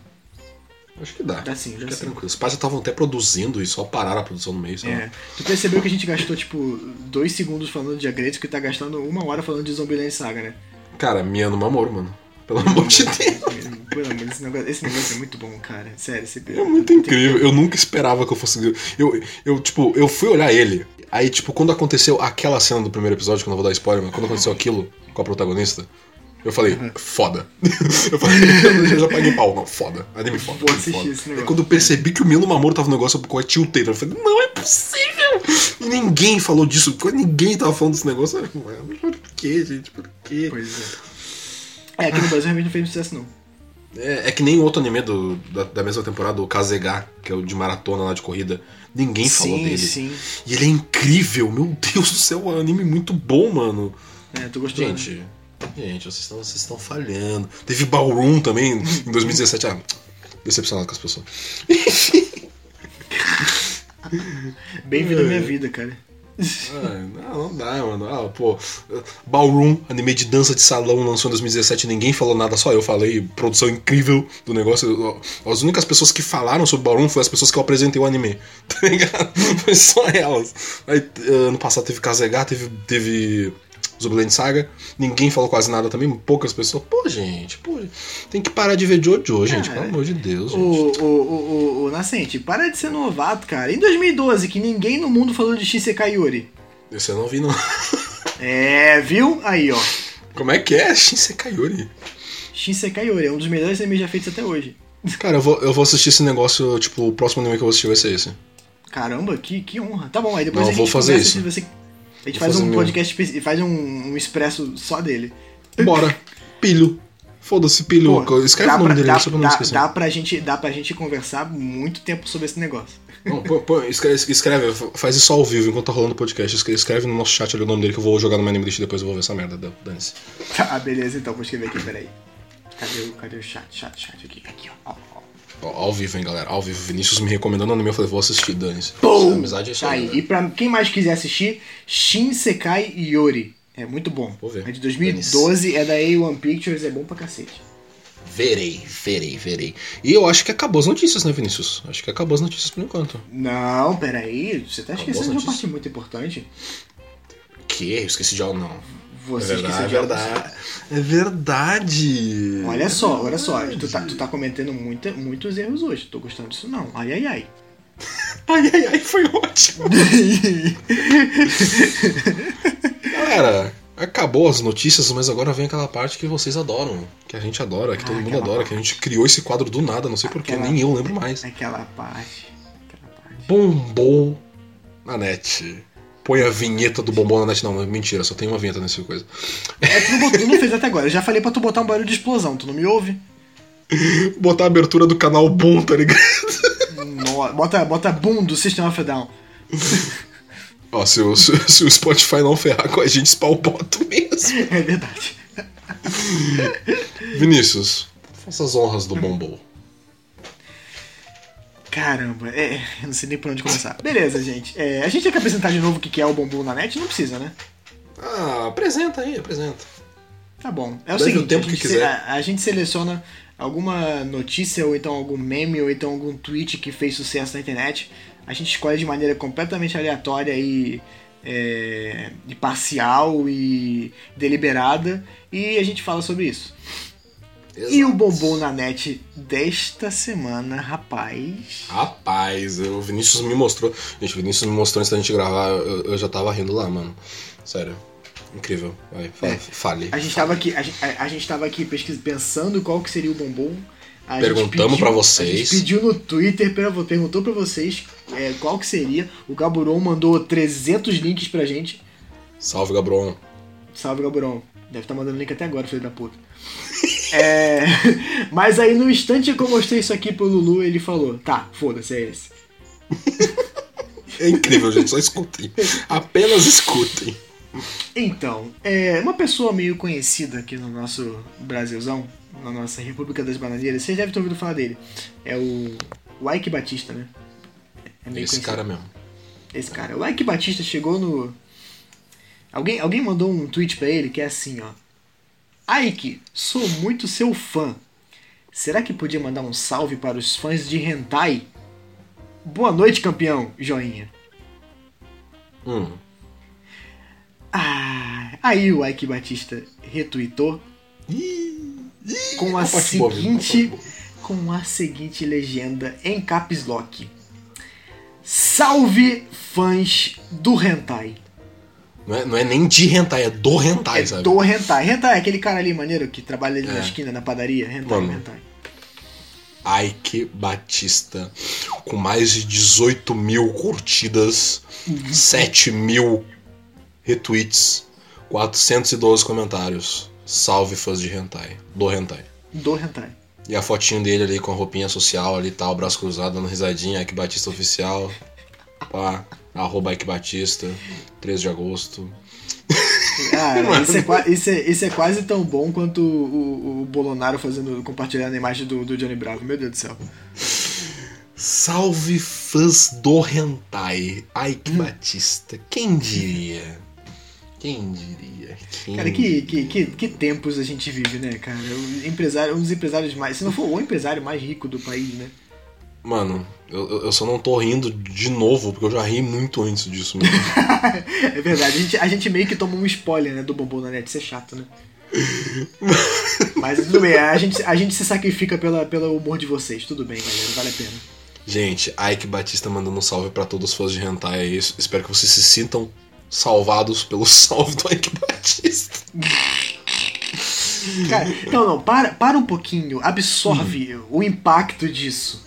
Acho que dá. Dá sim, dá é sim. tranquilo. Os pais já estavam até produzindo e só pararam a produção no meio, lá. É. Tu percebeu que a gente gastou, tipo, dois segundos falando de Agretsuko que tá gastando uma hora falando de Zombieland Saga, né? Cara, Miano Mamoro, mano. Pelo amor de Deus. Pelo amor, esse negócio, esse negócio é muito bom, cara. Sério, esse É muito incrível. Eu nunca esperava que eu fosse. Eu, eu, tipo, eu fui olhar ele. Aí, tipo, quando aconteceu aquela cena do primeiro episódio, que eu não vou dar spoiler, mas quando aconteceu aquilo com a protagonista, eu falei, foda. eu falei, eu já paguei pau, não, foda. Anime foda. Vou assistir foda. esse negócio. Aí quando eu percebi que o Milo Mamoro tava no negócio, eu tiltei. Eu falei, não é possível! E ninguém falou disso, ninguém tava falando desse negócio. Eu falei, Mano, por que, gente? Por quê? Pois é. É, aqui no Brasil realmente não fez sucesso, não. É, é que nem outro anime do, da, da mesma temporada, o Kazega, que é o de maratona lá de corrida. Ninguém falou sim, dele. sim. E ele é incrível, meu Deus do céu, é um anime muito bom, mano. É, tu gostou, né? Gente, gente, vocês estão, vocês estão falhando. Teve Ballroom também em 2017. Ah, decepcionado com as pessoas. Bem-vindo É. à minha vida, cara. Ah, não, não dá, mano. Ah, pô, Ballroom, anime de dança de salão, lançou em 2017, ninguém falou nada, só eu falei. Produção incrível do negócio. As únicas pessoas que falaram sobre Ballroom foram as pessoas que eu apresentei o anime. Tá ligado? Foi só elas. Aí, ano passado teve Kazega, teve. teve Zubland Saga. Ninguém falou quase nada também, poucas pessoas. Pô, gente, pô, tem que parar de ver Jojo, gente, Cara, pelo amor de Deus, O, gente. o, o, o, o Nascente, para de ser novato, cara. Em 2012, que ninguém no mundo falou de Shisekai Yuri. Esse eu não vi, não. É, viu? Aí, ó. Como é que é? Shinsekai Yuri? Shisekai Yuri é um dos melhores animes já feitos até hoje. Cara, eu vou, eu vou assistir esse negócio, tipo, o próximo anime que eu vou assistir vai ser esse. Caramba, que, que honra. Tá bom, aí depois Não, a gente vou fazer isso. se você- A gente faz um podcast faz um, um expresso só dele. Bora. Pilho. Foda-se, Pilho. Pô, Escreve o nome pra- dele dá, só pra não dá, esquecer. dá pra gente, dá pra gente conversar muito tempo sobre esse negócio. Não, põe- põe- escreve, escreve, faz isso ao vivo enquanto tá rolando o podcast. Escreve, no nosso chat ali o nome dele que eu vou jogar no meu anime list e depois eu vou ver essa merda. Dane-se. Tá, beleza, então, vou escrever aqui, peraí. Cadê o, cadê o chat? Chat, chat aqui. Aqui, ó. Ao vivo, hein, galera. Ao vivo. Vinícius me recomendando anime, eu falei, vou assistir, dane-se. Pum! Amizade é isso Tá aí. aí. né? E pra quem mais quiser assistir, Shinsekai Yori. É muito bom. Vou ver. É de 2012, é da A1 Pictures, é bom pra cacete. Verei, verei, verei. E eu acho que acabou as notícias, né, Vinícius? Acho que acabou as notícias por enquanto. Não, peraí, você tá Acabou esquecendo de uma notícias? parte muito importante. Que? Eu esqueci de algo, não. Você é esqueceu verdade, de é verdade. É verdade. Olha só, olha só, tu tá, tu tá cometendo muita, muitos erros hoje. Tô gostando disso não. Ai, ai, ai. Ai, ai, ai, foi ótimo. Galera, acabou as notícias, mas agora vem aquela parte que vocês adoram. Que a gente adora, que Ah, todo mundo adora, que a gente criou esse quadro do nada, não sei porquê, nem eu lembro mais. Aquela parte. Aquela parte. Bombom na net. Põe a vinheta do bombom na net. Não, mentira, só tem uma vinheta nessa coisa. É, tu não, botou- tu não fez até agora. Eu já falei pra tu botar um barulho de explosão. Tu não me ouve? Botar a abertura do canal Boom, tá ligado? No- bota, bota boom do System of a Down. Ó, se o, se, se o Spotify não ferrar com a gente, boto mesmo. É verdade. Vinícius, faça as honras do bombom. Caramba, é, eu não sei nem por onde começar. Beleza, gente. É, a gente tem que apresentar de novo o que é o bombom na net? Não precisa, né? Ah, apresenta aí, apresenta. Tá bom. É o o seguinte, tempo a, gente que quiser. se- a- a gente seleciona alguma notícia, ou então algum meme, ou então algum tweet que fez sucesso na internet. A gente escolhe de maneira completamente aleatória e, é, e parcial e deliberada. E a gente fala sobre isso. E o bombom na net desta semana, rapaz. Rapaz, o Vinícius me mostrou. Gente, o Vinícius me mostrou antes da gente gravar, eu, eu já tava rindo lá, mano. Sério. Incrível. Vai, É. fale. A gente tava aqui, a, a- gente tava aqui pesquis, pensando qual que seria o bombom. A gente Perguntamos pra vocês. A gente pediu no Twitter, pra- perguntou pra vocês é, qual que seria. O Gaburon mandou 300 links pra gente. Salve, Gabron. Salve, Gaburon. Deve estar mandando link até agora, filho da puta. É, mas aí no instante que eu mostrei isso aqui pro Lulu, ele falou: tá, foda-se, é esse. É incrível, gente. Só escutem. Apenas escutem. Então, é uma pessoa meio conhecida aqui no nosso Brasilzão, na nossa República das Bananeiras, vocês devem ter ouvido falar dele. É o, o Ike Batista, né? É meio Esse conhecido. cara mesmo. Esse cara. O Ike Batista chegou no. Alguém, alguém mandou um tweet pra ele que é assim, ó. Ike, sou muito seu fã. Será que podia mandar um salve para os fãs de Hentai? Boa noite, campeão. Joinha. Hum. Ah, aí o Ike Batista retweetou com a seguinte com a seguinte legenda em caps lock. Salve fãs do hentai. Não é, não é nem de hentai, é do hentai, é sabe? do hentai. Hentai é aquele cara ali maneiro que trabalha ali na É. esquina na padaria, hentai, Mano. hentai. Ike Batista, com mais de 18 mil curtidas, 7 mil retweets, 412 comentários. Salve fãs de hentai, do hentai. Do hentai. E a fotinho dele ali com a roupinha social ali, tal, braço cruzado, dando risadinha, Ike Batista oficial. Pá, arroba Ike Batista, 13 de agosto. Mano. isso é, isso, é, isso é quase tão bom quanto o, o, o Bolonaro fazendo, compartilhando a imagem do, do Johnny Bravo. Meu Deus do céu. Salve fãs do hentai, Ike Batista. Quem diria? Quem diria? Quem Cara, que, que, que, que tempos a gente vive, né, cara? O empresário, um dos empresários mais. Se não for o empresário mais rico do país, né? Mano, eu, eu- só não tô rindo de novo, porque eu já ri muito antes disso. Mesmo. é verdade, a gente, a gente meio que toma um spoiler, né, do bombom na net, isso é chato, né? Mas tudo bem, a gente, a gente se sacrifica pela, pelo humor de vocês, tudo bem, galera, vale a pena. Gente, Ike Batista mandando um salve pra todos os fãs de Hentai. É isso. Espero que vocês se sintam salvados pelo salve do Ike Batista. Cara, não, não, para, para um pouquinho, absorve o impacto disso.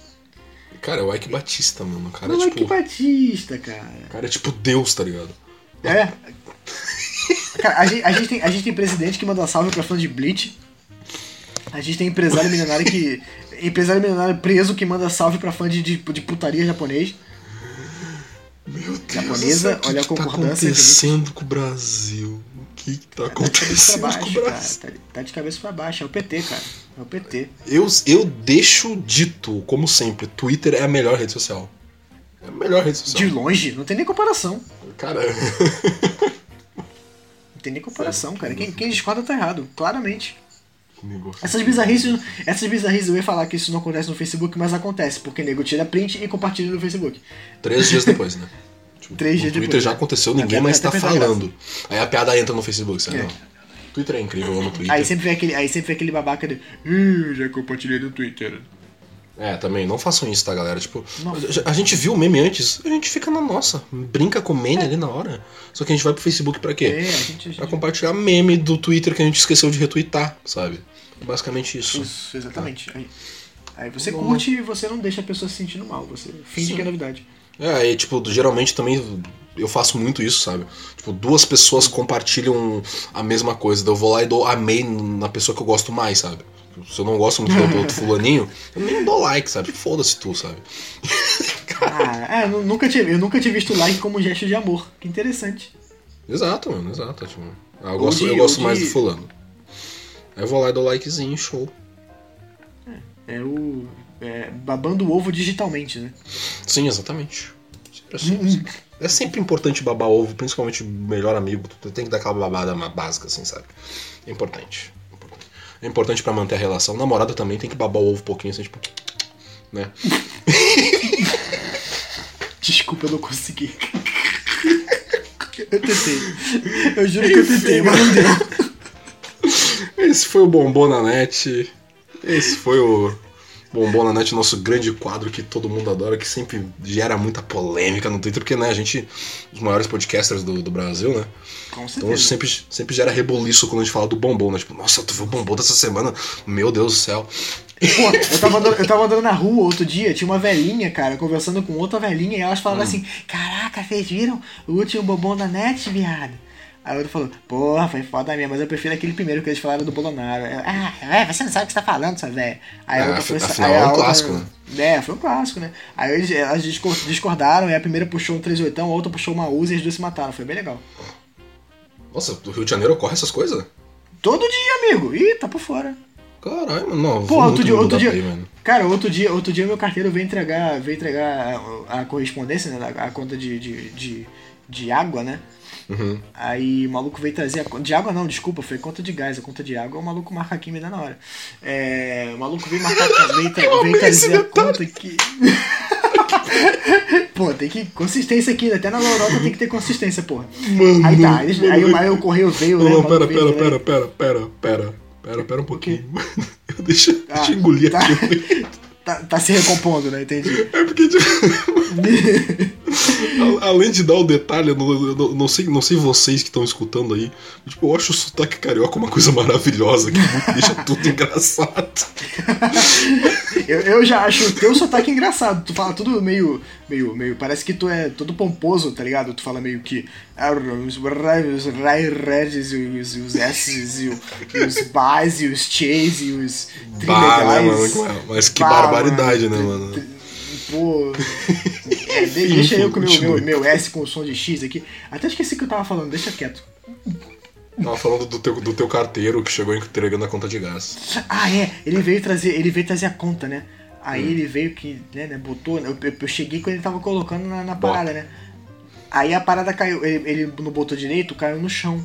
Cara, é o Ike Batista, mano. O cara Não é é tipo. que Batista, cara. o cara é tipo Deus, tá ligado? É. Cara, a gente, a, gente tem, a gente tem presidente que manda salve pra fã de Bleach. A gente tem empresário milionário que. Empresário milionário preso que manda salve pra fã de, de, de putaria japonês. Meu Deus. Japonesa, o que olha a que tá concordância acontecendo com o Brasil? O que, que tá Tá acontecendo pra com o baixo, cara. Brasil? Tá, tá de cabeça pra baixo. É o PT, cara. É o PT. Eu, eu deixo dito, como sempre, Twitter é a melhor rede social. É a melhor rede social. De longe, não tem nem comparação. Cara, Não tem nem comparação, cara. Quem, quem discorda tá errado, claramente. negócio. Essas bizarrices, essas bizarrices, eu ia falar que isso não acontece no Facebook, mas acontece, porque nego tira print e compartilha no Facebook. Três dias depois, né? Tipo, Três dias Twitter depois. já aconteceu, ninguém mais tá a falando. Aí a piada entra no Facebook, sabe? É. Twitter é incrível, eu amo Twitter. Aí sempre vem aquele, aí sempre vem aquele babaca de. "Ih, já compartilhei no Twitter. É, também, não façam isso, tá, galera? Tipo, Não. a- gente viu o meme antes, a gente fica na nossa, brinca com o meme ali na hora. Só que a gente vai pro Facebook pra quê? É, a gente. a Pra gente- compartilhar meme do Twitter que a gente esqueceu de retweetar, sabe? Basicamente isso. Isso, exatamente. Aí, aí você Não- curte e você não deixa a pessoa se sentindo mal. Você finge Sim. que é novidade. É, e tipo, geralmente também eu faço muito isso, sabe? Tipo, duas pessoas compartilham a mesma coisa, daí eu vou lá e dou amei na pessoa que eu gosto mais, sabe? Se eu não gosto muito do outro fulaninho, eu nem dou like, sabe? Foda-se tu, sabe? Ah, é, eu nunca tinha, eu nunca tinha visto like como gesto de amor. Que interessante. Exato, mano, exato. Tipo, ah, eu gosto, de- eu gosto mais de- do fulano. Aí eu vou lá e dou likezinho, show. É o. é, babando o ovo digitalmente, né? Sim, exatamente. Sempre assim. É sempre importante babar ovo, principalmente melhor amigo. Tu tem que dar aquela babada básica, assim, sabe? É importante. importante. É importante pra manter a relação. Namorada também tem que babar o ovo um pouquinho, assim, tipo. Né? Desculpa, eu não consegui. Eu tentei. Eu juro que eu tentei, mas não deu. Esse foi o Bombom na Net. Esse foi o Bombom na Net, nosso grande quadro que todo mundo adora, que sempre gera muita polêmica no Twitter, porque, né, a gente, os maiores podcasters do, do Brasil, né? Com Então certeza. sempre, sempre gera reboliço quando a gente fala do bombom, né? Tipo, nossa, tu viu o bombom dessa semana? Meu Deus do céu. Pô, eu tava, andando, eu tava andando na rua outro dia, tinha uma velhinha, cara, conversando com outra velhinha, e elas Hum. falavam assim: Caraca, vocês viram o último bombom da net, viado? Aí o outro falou: Porra, foi foda mesmo, mas eu prefiro aquele primeiro que eles falaram do Bolonaro. Eu, ah, é, você não sabe o que você tá falando, sua velha. Aí a É, outra foi- afinal aí a é um outra- clássico, né? É, foi um clássico, né? Aí eles, elas discor- discordaram, e a primeira puxou um 38, a outra puxou uma Uzi e as duas se mataram. Foi bem legal. Nossa, do Rio de Janeiro ocorre essas coisas? Todo dia, amigo. Ih, tá por fora. Caralho, mano. Não, Pô, vou outro dia, outro dia, aí, cara, outro dia, outro dia meu carteiro veio entregar, veio entregar a, a correspondência, né, a, a conta de, de, de, de água, né? Uhum. Aí o maluco veio trazer a conta de água não, desculpa, foi conta de gás, a conta de água o maluco marca aqui me dá na hora. É, o maluco veio marcar, veio, tra- veio trazer a conta aqui. Pô, tem que consistência aqui, até na lorota tem que ter consistência, porra. Mano, Aí tá, eles- mano, aí, o- aí o correio veio, né? Não, maluco pera, veio, pera, né? pera, pera, pera, pera, pera, pera um pouquinho. deixa, Ah, deixa eu engolir tá. aqui. Tá, tá se recompondo, né? Entendi. É porque, tipo, além de dar o detalhe, eu não, eu não- sei, não sei vocês que estão escutando aí, tipo, eu acho o sotaque carioca uma coisa maravilhosa, que deixa tudo engraçado. Eu, eu já acho o teu sotaque engraçado. Tu fala tudo meio, meio, meio. Parece que tu é todo pomposo, tá ligado? Tu fala meio que. ah, Os redes e os, os S's e, os B's e os Ch's e os né, trilegais. mano? Mas que Bah, barbaridade, né, tri- mano? Pô. É, de- deixa eu com o meu, meu, meu S com o som de X aqui. Até esqueci o que eu tava falando, deixa quieto. Tava falando do teu, do teu carteiro que chegou entregando a conta de gás. Ah, é, ele veio trazer, ele veio trazer a conta, né? Aí Hum. ele veio que, né, né, botou, eu, eu- eu cheguei quando ele tava colocando na, na parada, né? Aí a parada caiu, ele, ele não botou direito, caiu no chão.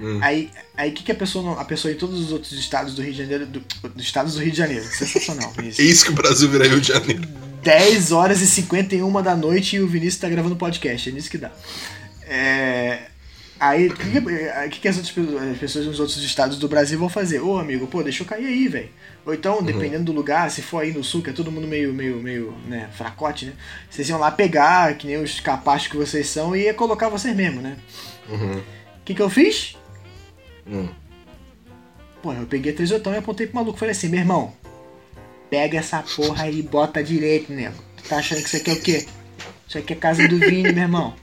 Hum. Aí, aí que que a pessoa, não- a pessoa em todos os outros estados do Rio de Janeiro, do, dos estados do Rio de Janeiro, sensacional É isso. isso que o Brasil vira Rio de Janeiro. 10 horas e 51 da noite e o Vinícius tá gravando podcast. É nisso que dá. É. Aí, o que, que, que, que as outras as pessoas nos outros estados do Brasil vão fazer? Ô, amigo, pô, deixa eu cair aí, velho. Ou então, dependendo do lugar, se for aí no sul, que é todo mundo meio, meio, meio, né, fracote, né? Vocês iam lá pegar, que nem os capazes que vocês são, e ia colocar vocês mesmo, né? O Uhum. que que eu fiz? Hum. Pô, eu peguei três otão e apontei pro maluco. Falei assim, meu irmão, pega essa porra aí e bota direito, nego. Tu tá achando que isso aqui é o quê? Isso aqui é casa do Vini, meu irmão.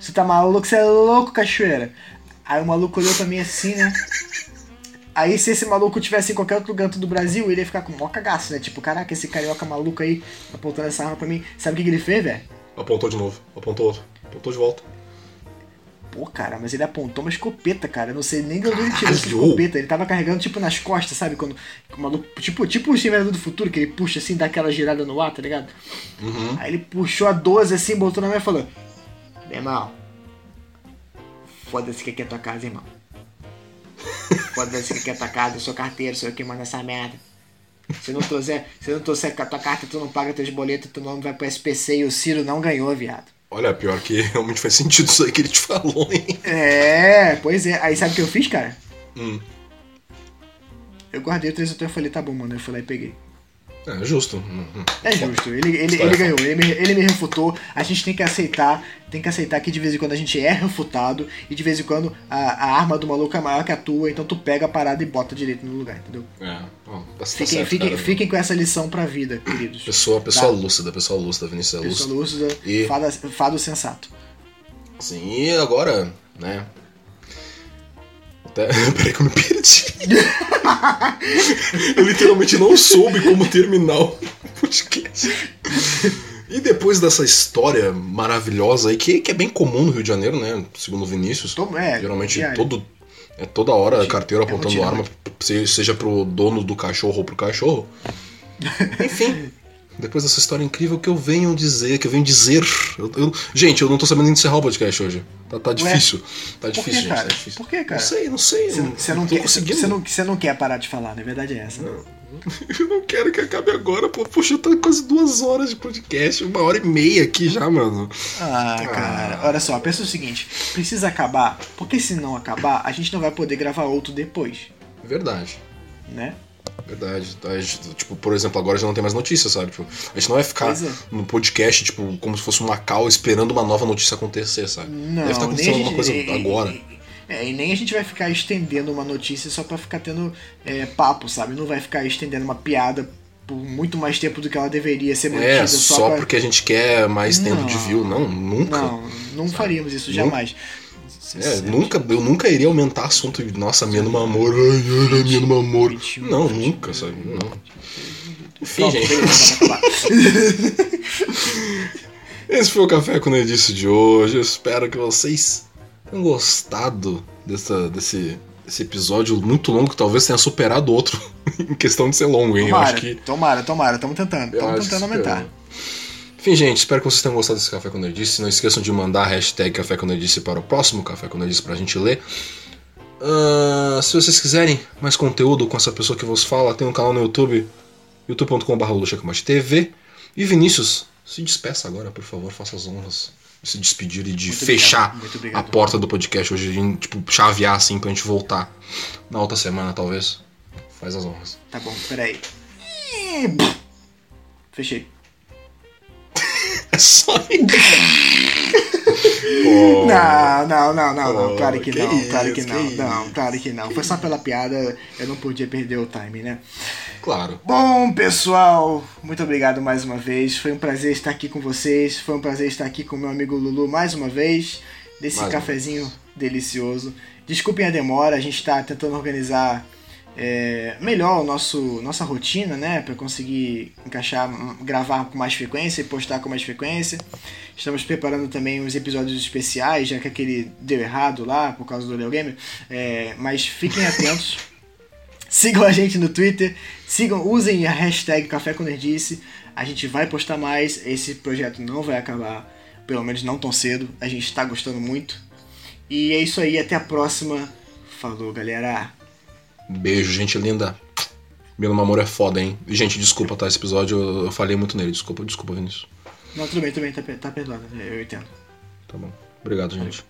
Você tá maluco? Você é louco, cachoeira. Aí o maluco olhou pra mim assim, né? Aí se esse maluco tivesse em qualquer outro canto do Brasil, ele ia ficar com mó cagaço, né? Tipo, caraca, esse carioca maluco aí apontando essa arma pra mim. Sabe o que, que ele fez, velho? Apontou de novo. Apontou outro. Apontou de volta. Pô, cara, mas ele apontou uma escopeta, cara. Eu não sei nem de onde ele tirou essa escopeta. Ele tava carregando, tipo, nas costas, sabe? Quando o maluco. Tipo, tipo o Exterminador do Futuro, que ele puxa assim, dá aquela girada no ar, tá ligado? Uhum. Aí ele puxou a 12 assim, botou na mão e falou: irmão, foda-se que aqui é tua casa, irmão. Foda-se que aqui é tua casa, eu sou carteiro, sou eu que manda essa merda. Se não trouxer, se não trouxer com a tua carta, tu não paga teus boletos, tu nome vai pro SPC e o Ciro não ganhou, viado. Olha, pior que realmente faz sentido isso aí que ele te falou, hein? É, pois é. Aí sabe o que eu fiz, cara? Hum. Eu guardei o 3 e falei, tá bom, mano. Eu fui lá e peguei. É justo. É justo, ele, ele, História ele ganhou, ele me, ele me refutou. A gente tem que aceitar, tem que aceitar que de vez em quando a gente é refutado e de vez em quando a, a arma do maluco é maior que a tua, então tu pega a parada e bota direito no lugar, entendeu? É, ó, tá Fiquem, certo, fiquem, cara. fiquem com essa lição pra vida, queridos. Pessoa, pessoa Tá. lúcida, pessoa lúcida, Vinícius é Pessoa lúcida. lúcida, E- fada, fado sensato. Sim, e agora, né? Até... Peraí que eu me perdi. eu literalmente não soube como terminar o podcast. E depois dessa história maravilhosa aí, que, que é bem comum no Rio de Janeiro, né? Segundo o Vinícius. Tô- é, Geralmente diário. todo. É toda hora carteiro É apontando rotina, arma, se- seja pro dono do cachorro ou pro cachorro. Enfim. Depois dessa história incrível que eu venho dizer, que eu venho dizer. eu- eu- gente, eu não tô sabendo encerrar o podcast hoje. Tá, tá difícil. Tá difícil, que, gente. cara? Tá difícil. Por que, cara? Não sei, não sei. Você, você não tô quer, você, não, você não quer parar de falar, na verdade é essa. Eu não quero que acabe agora, pô. Poxa, tá quase duas horas de podcast, uma hora e meia aqui já, mano. Ah, cara, olha só, pensa o seguinte: precisa acabar, porque se não acabar, a gente não vai poder gravar outro depois, Verdade. né? Verdade. A gente, tipo, por exemplo, agora já não tem mais notícia, sabe? Tipo, a gente não vai ficar é. no podcast, tipo, como se fosse uma cal esperando uma nova notícia acontecer, sabe? Não, Deve estar nem a acontecendo gente, alguma coisa e- agora. e- É, e nem a gente vai ficar estendendo uma notícia só pra ficar tendo é, papo, sabe? Não vai ficar estendendo uma piada por muito mais tempo do que ela deveria ser mantida É, só, só pra... porque a gente quer mais tempo Não. de view. Não, nunca. Não, não faríamos isso Nunca. É, nunca, eu nunca iria aumentar assunto de nossa, minha no amor, ai, ai, minha no amor. Não, nunca, sabe? Não. Enfim, gente. Esse foi o Café com Nerdice de hoje. Eu espero que vocês tenham gostado dessa, desse, desse episódio muito longo, que talvez tenha superado outro em questão de ser longo, hein? Eu Tomara, acho que. tomara, tomara, estamos tentando, eu estamos tentando aumentar. Enfim, gente, espero que vocês tenham gostado desse Café com Nerdice. Não esqueçam de mandar a hashtag Café com Nerdice para o próximo Café com Nerdice pra gente ler. Ah, se vocês quiserem mais conteúdo com essa pessoa que vos fala, tem um canal no YouTube, youtube.com.br TV. E Vinícius, se despeça agora, por favor, faça as honras de se despedir e de Muito fechar obrigado, muito a obrigado. porta do podcast hoje, de, tipo, chavear assim pra gente voltar na outra semana, talvez. Faz as honras. Tá bom, peraí. Fechei. É só Não, não, não, não, não. Pô, Claro que, que não, claro que isso, não. que não, isso. claro que não. Foi só pela piada, eu não podia perder o time, né? Claro. Bom, pessoal, muito obrigado mais uma vez. Foi um prazer estar aqui com vocês. Foi um prazer estar aqui com meu amigo Lulu mais uma vez. Desse Mais cafezinho delicioso. Desculpem a demora, a gente está tentando organizar é, melhor o nosso nossa rotina, né, para conseguir encaixar, hum, gravar com mais frequência e postar com mais frequência. Estamos preparando também os episódios especiais, já que aquele deu errado lá por causa do Leo Gamer. É, mas fiquem atentos. Sigam a gente no Twitter, sigam, usem a hashtag Café com Nerdice. A gente vai postar mais. Esse projeto não vai acabar, pelo menos não tão cedo. A gente está gostando muito. E é isso aí, até a próxima. Falou, galera. Beijo, gente linda. Milo Mamoro é foda, hein? Gente, desculpa, tá? Esse episódio eu, eu falei muito nele. Desculpa, desculpa, Vinícius. Não, tudo bem, tudo bem, tá, tá perdoado, eu entendo. Tá bom. Obrigado, gente.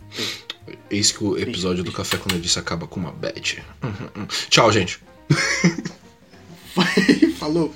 Eis que o episódio do Café com Nerdice acaba com uma bad. Uhum, uhum. Tchau, gente. Falou!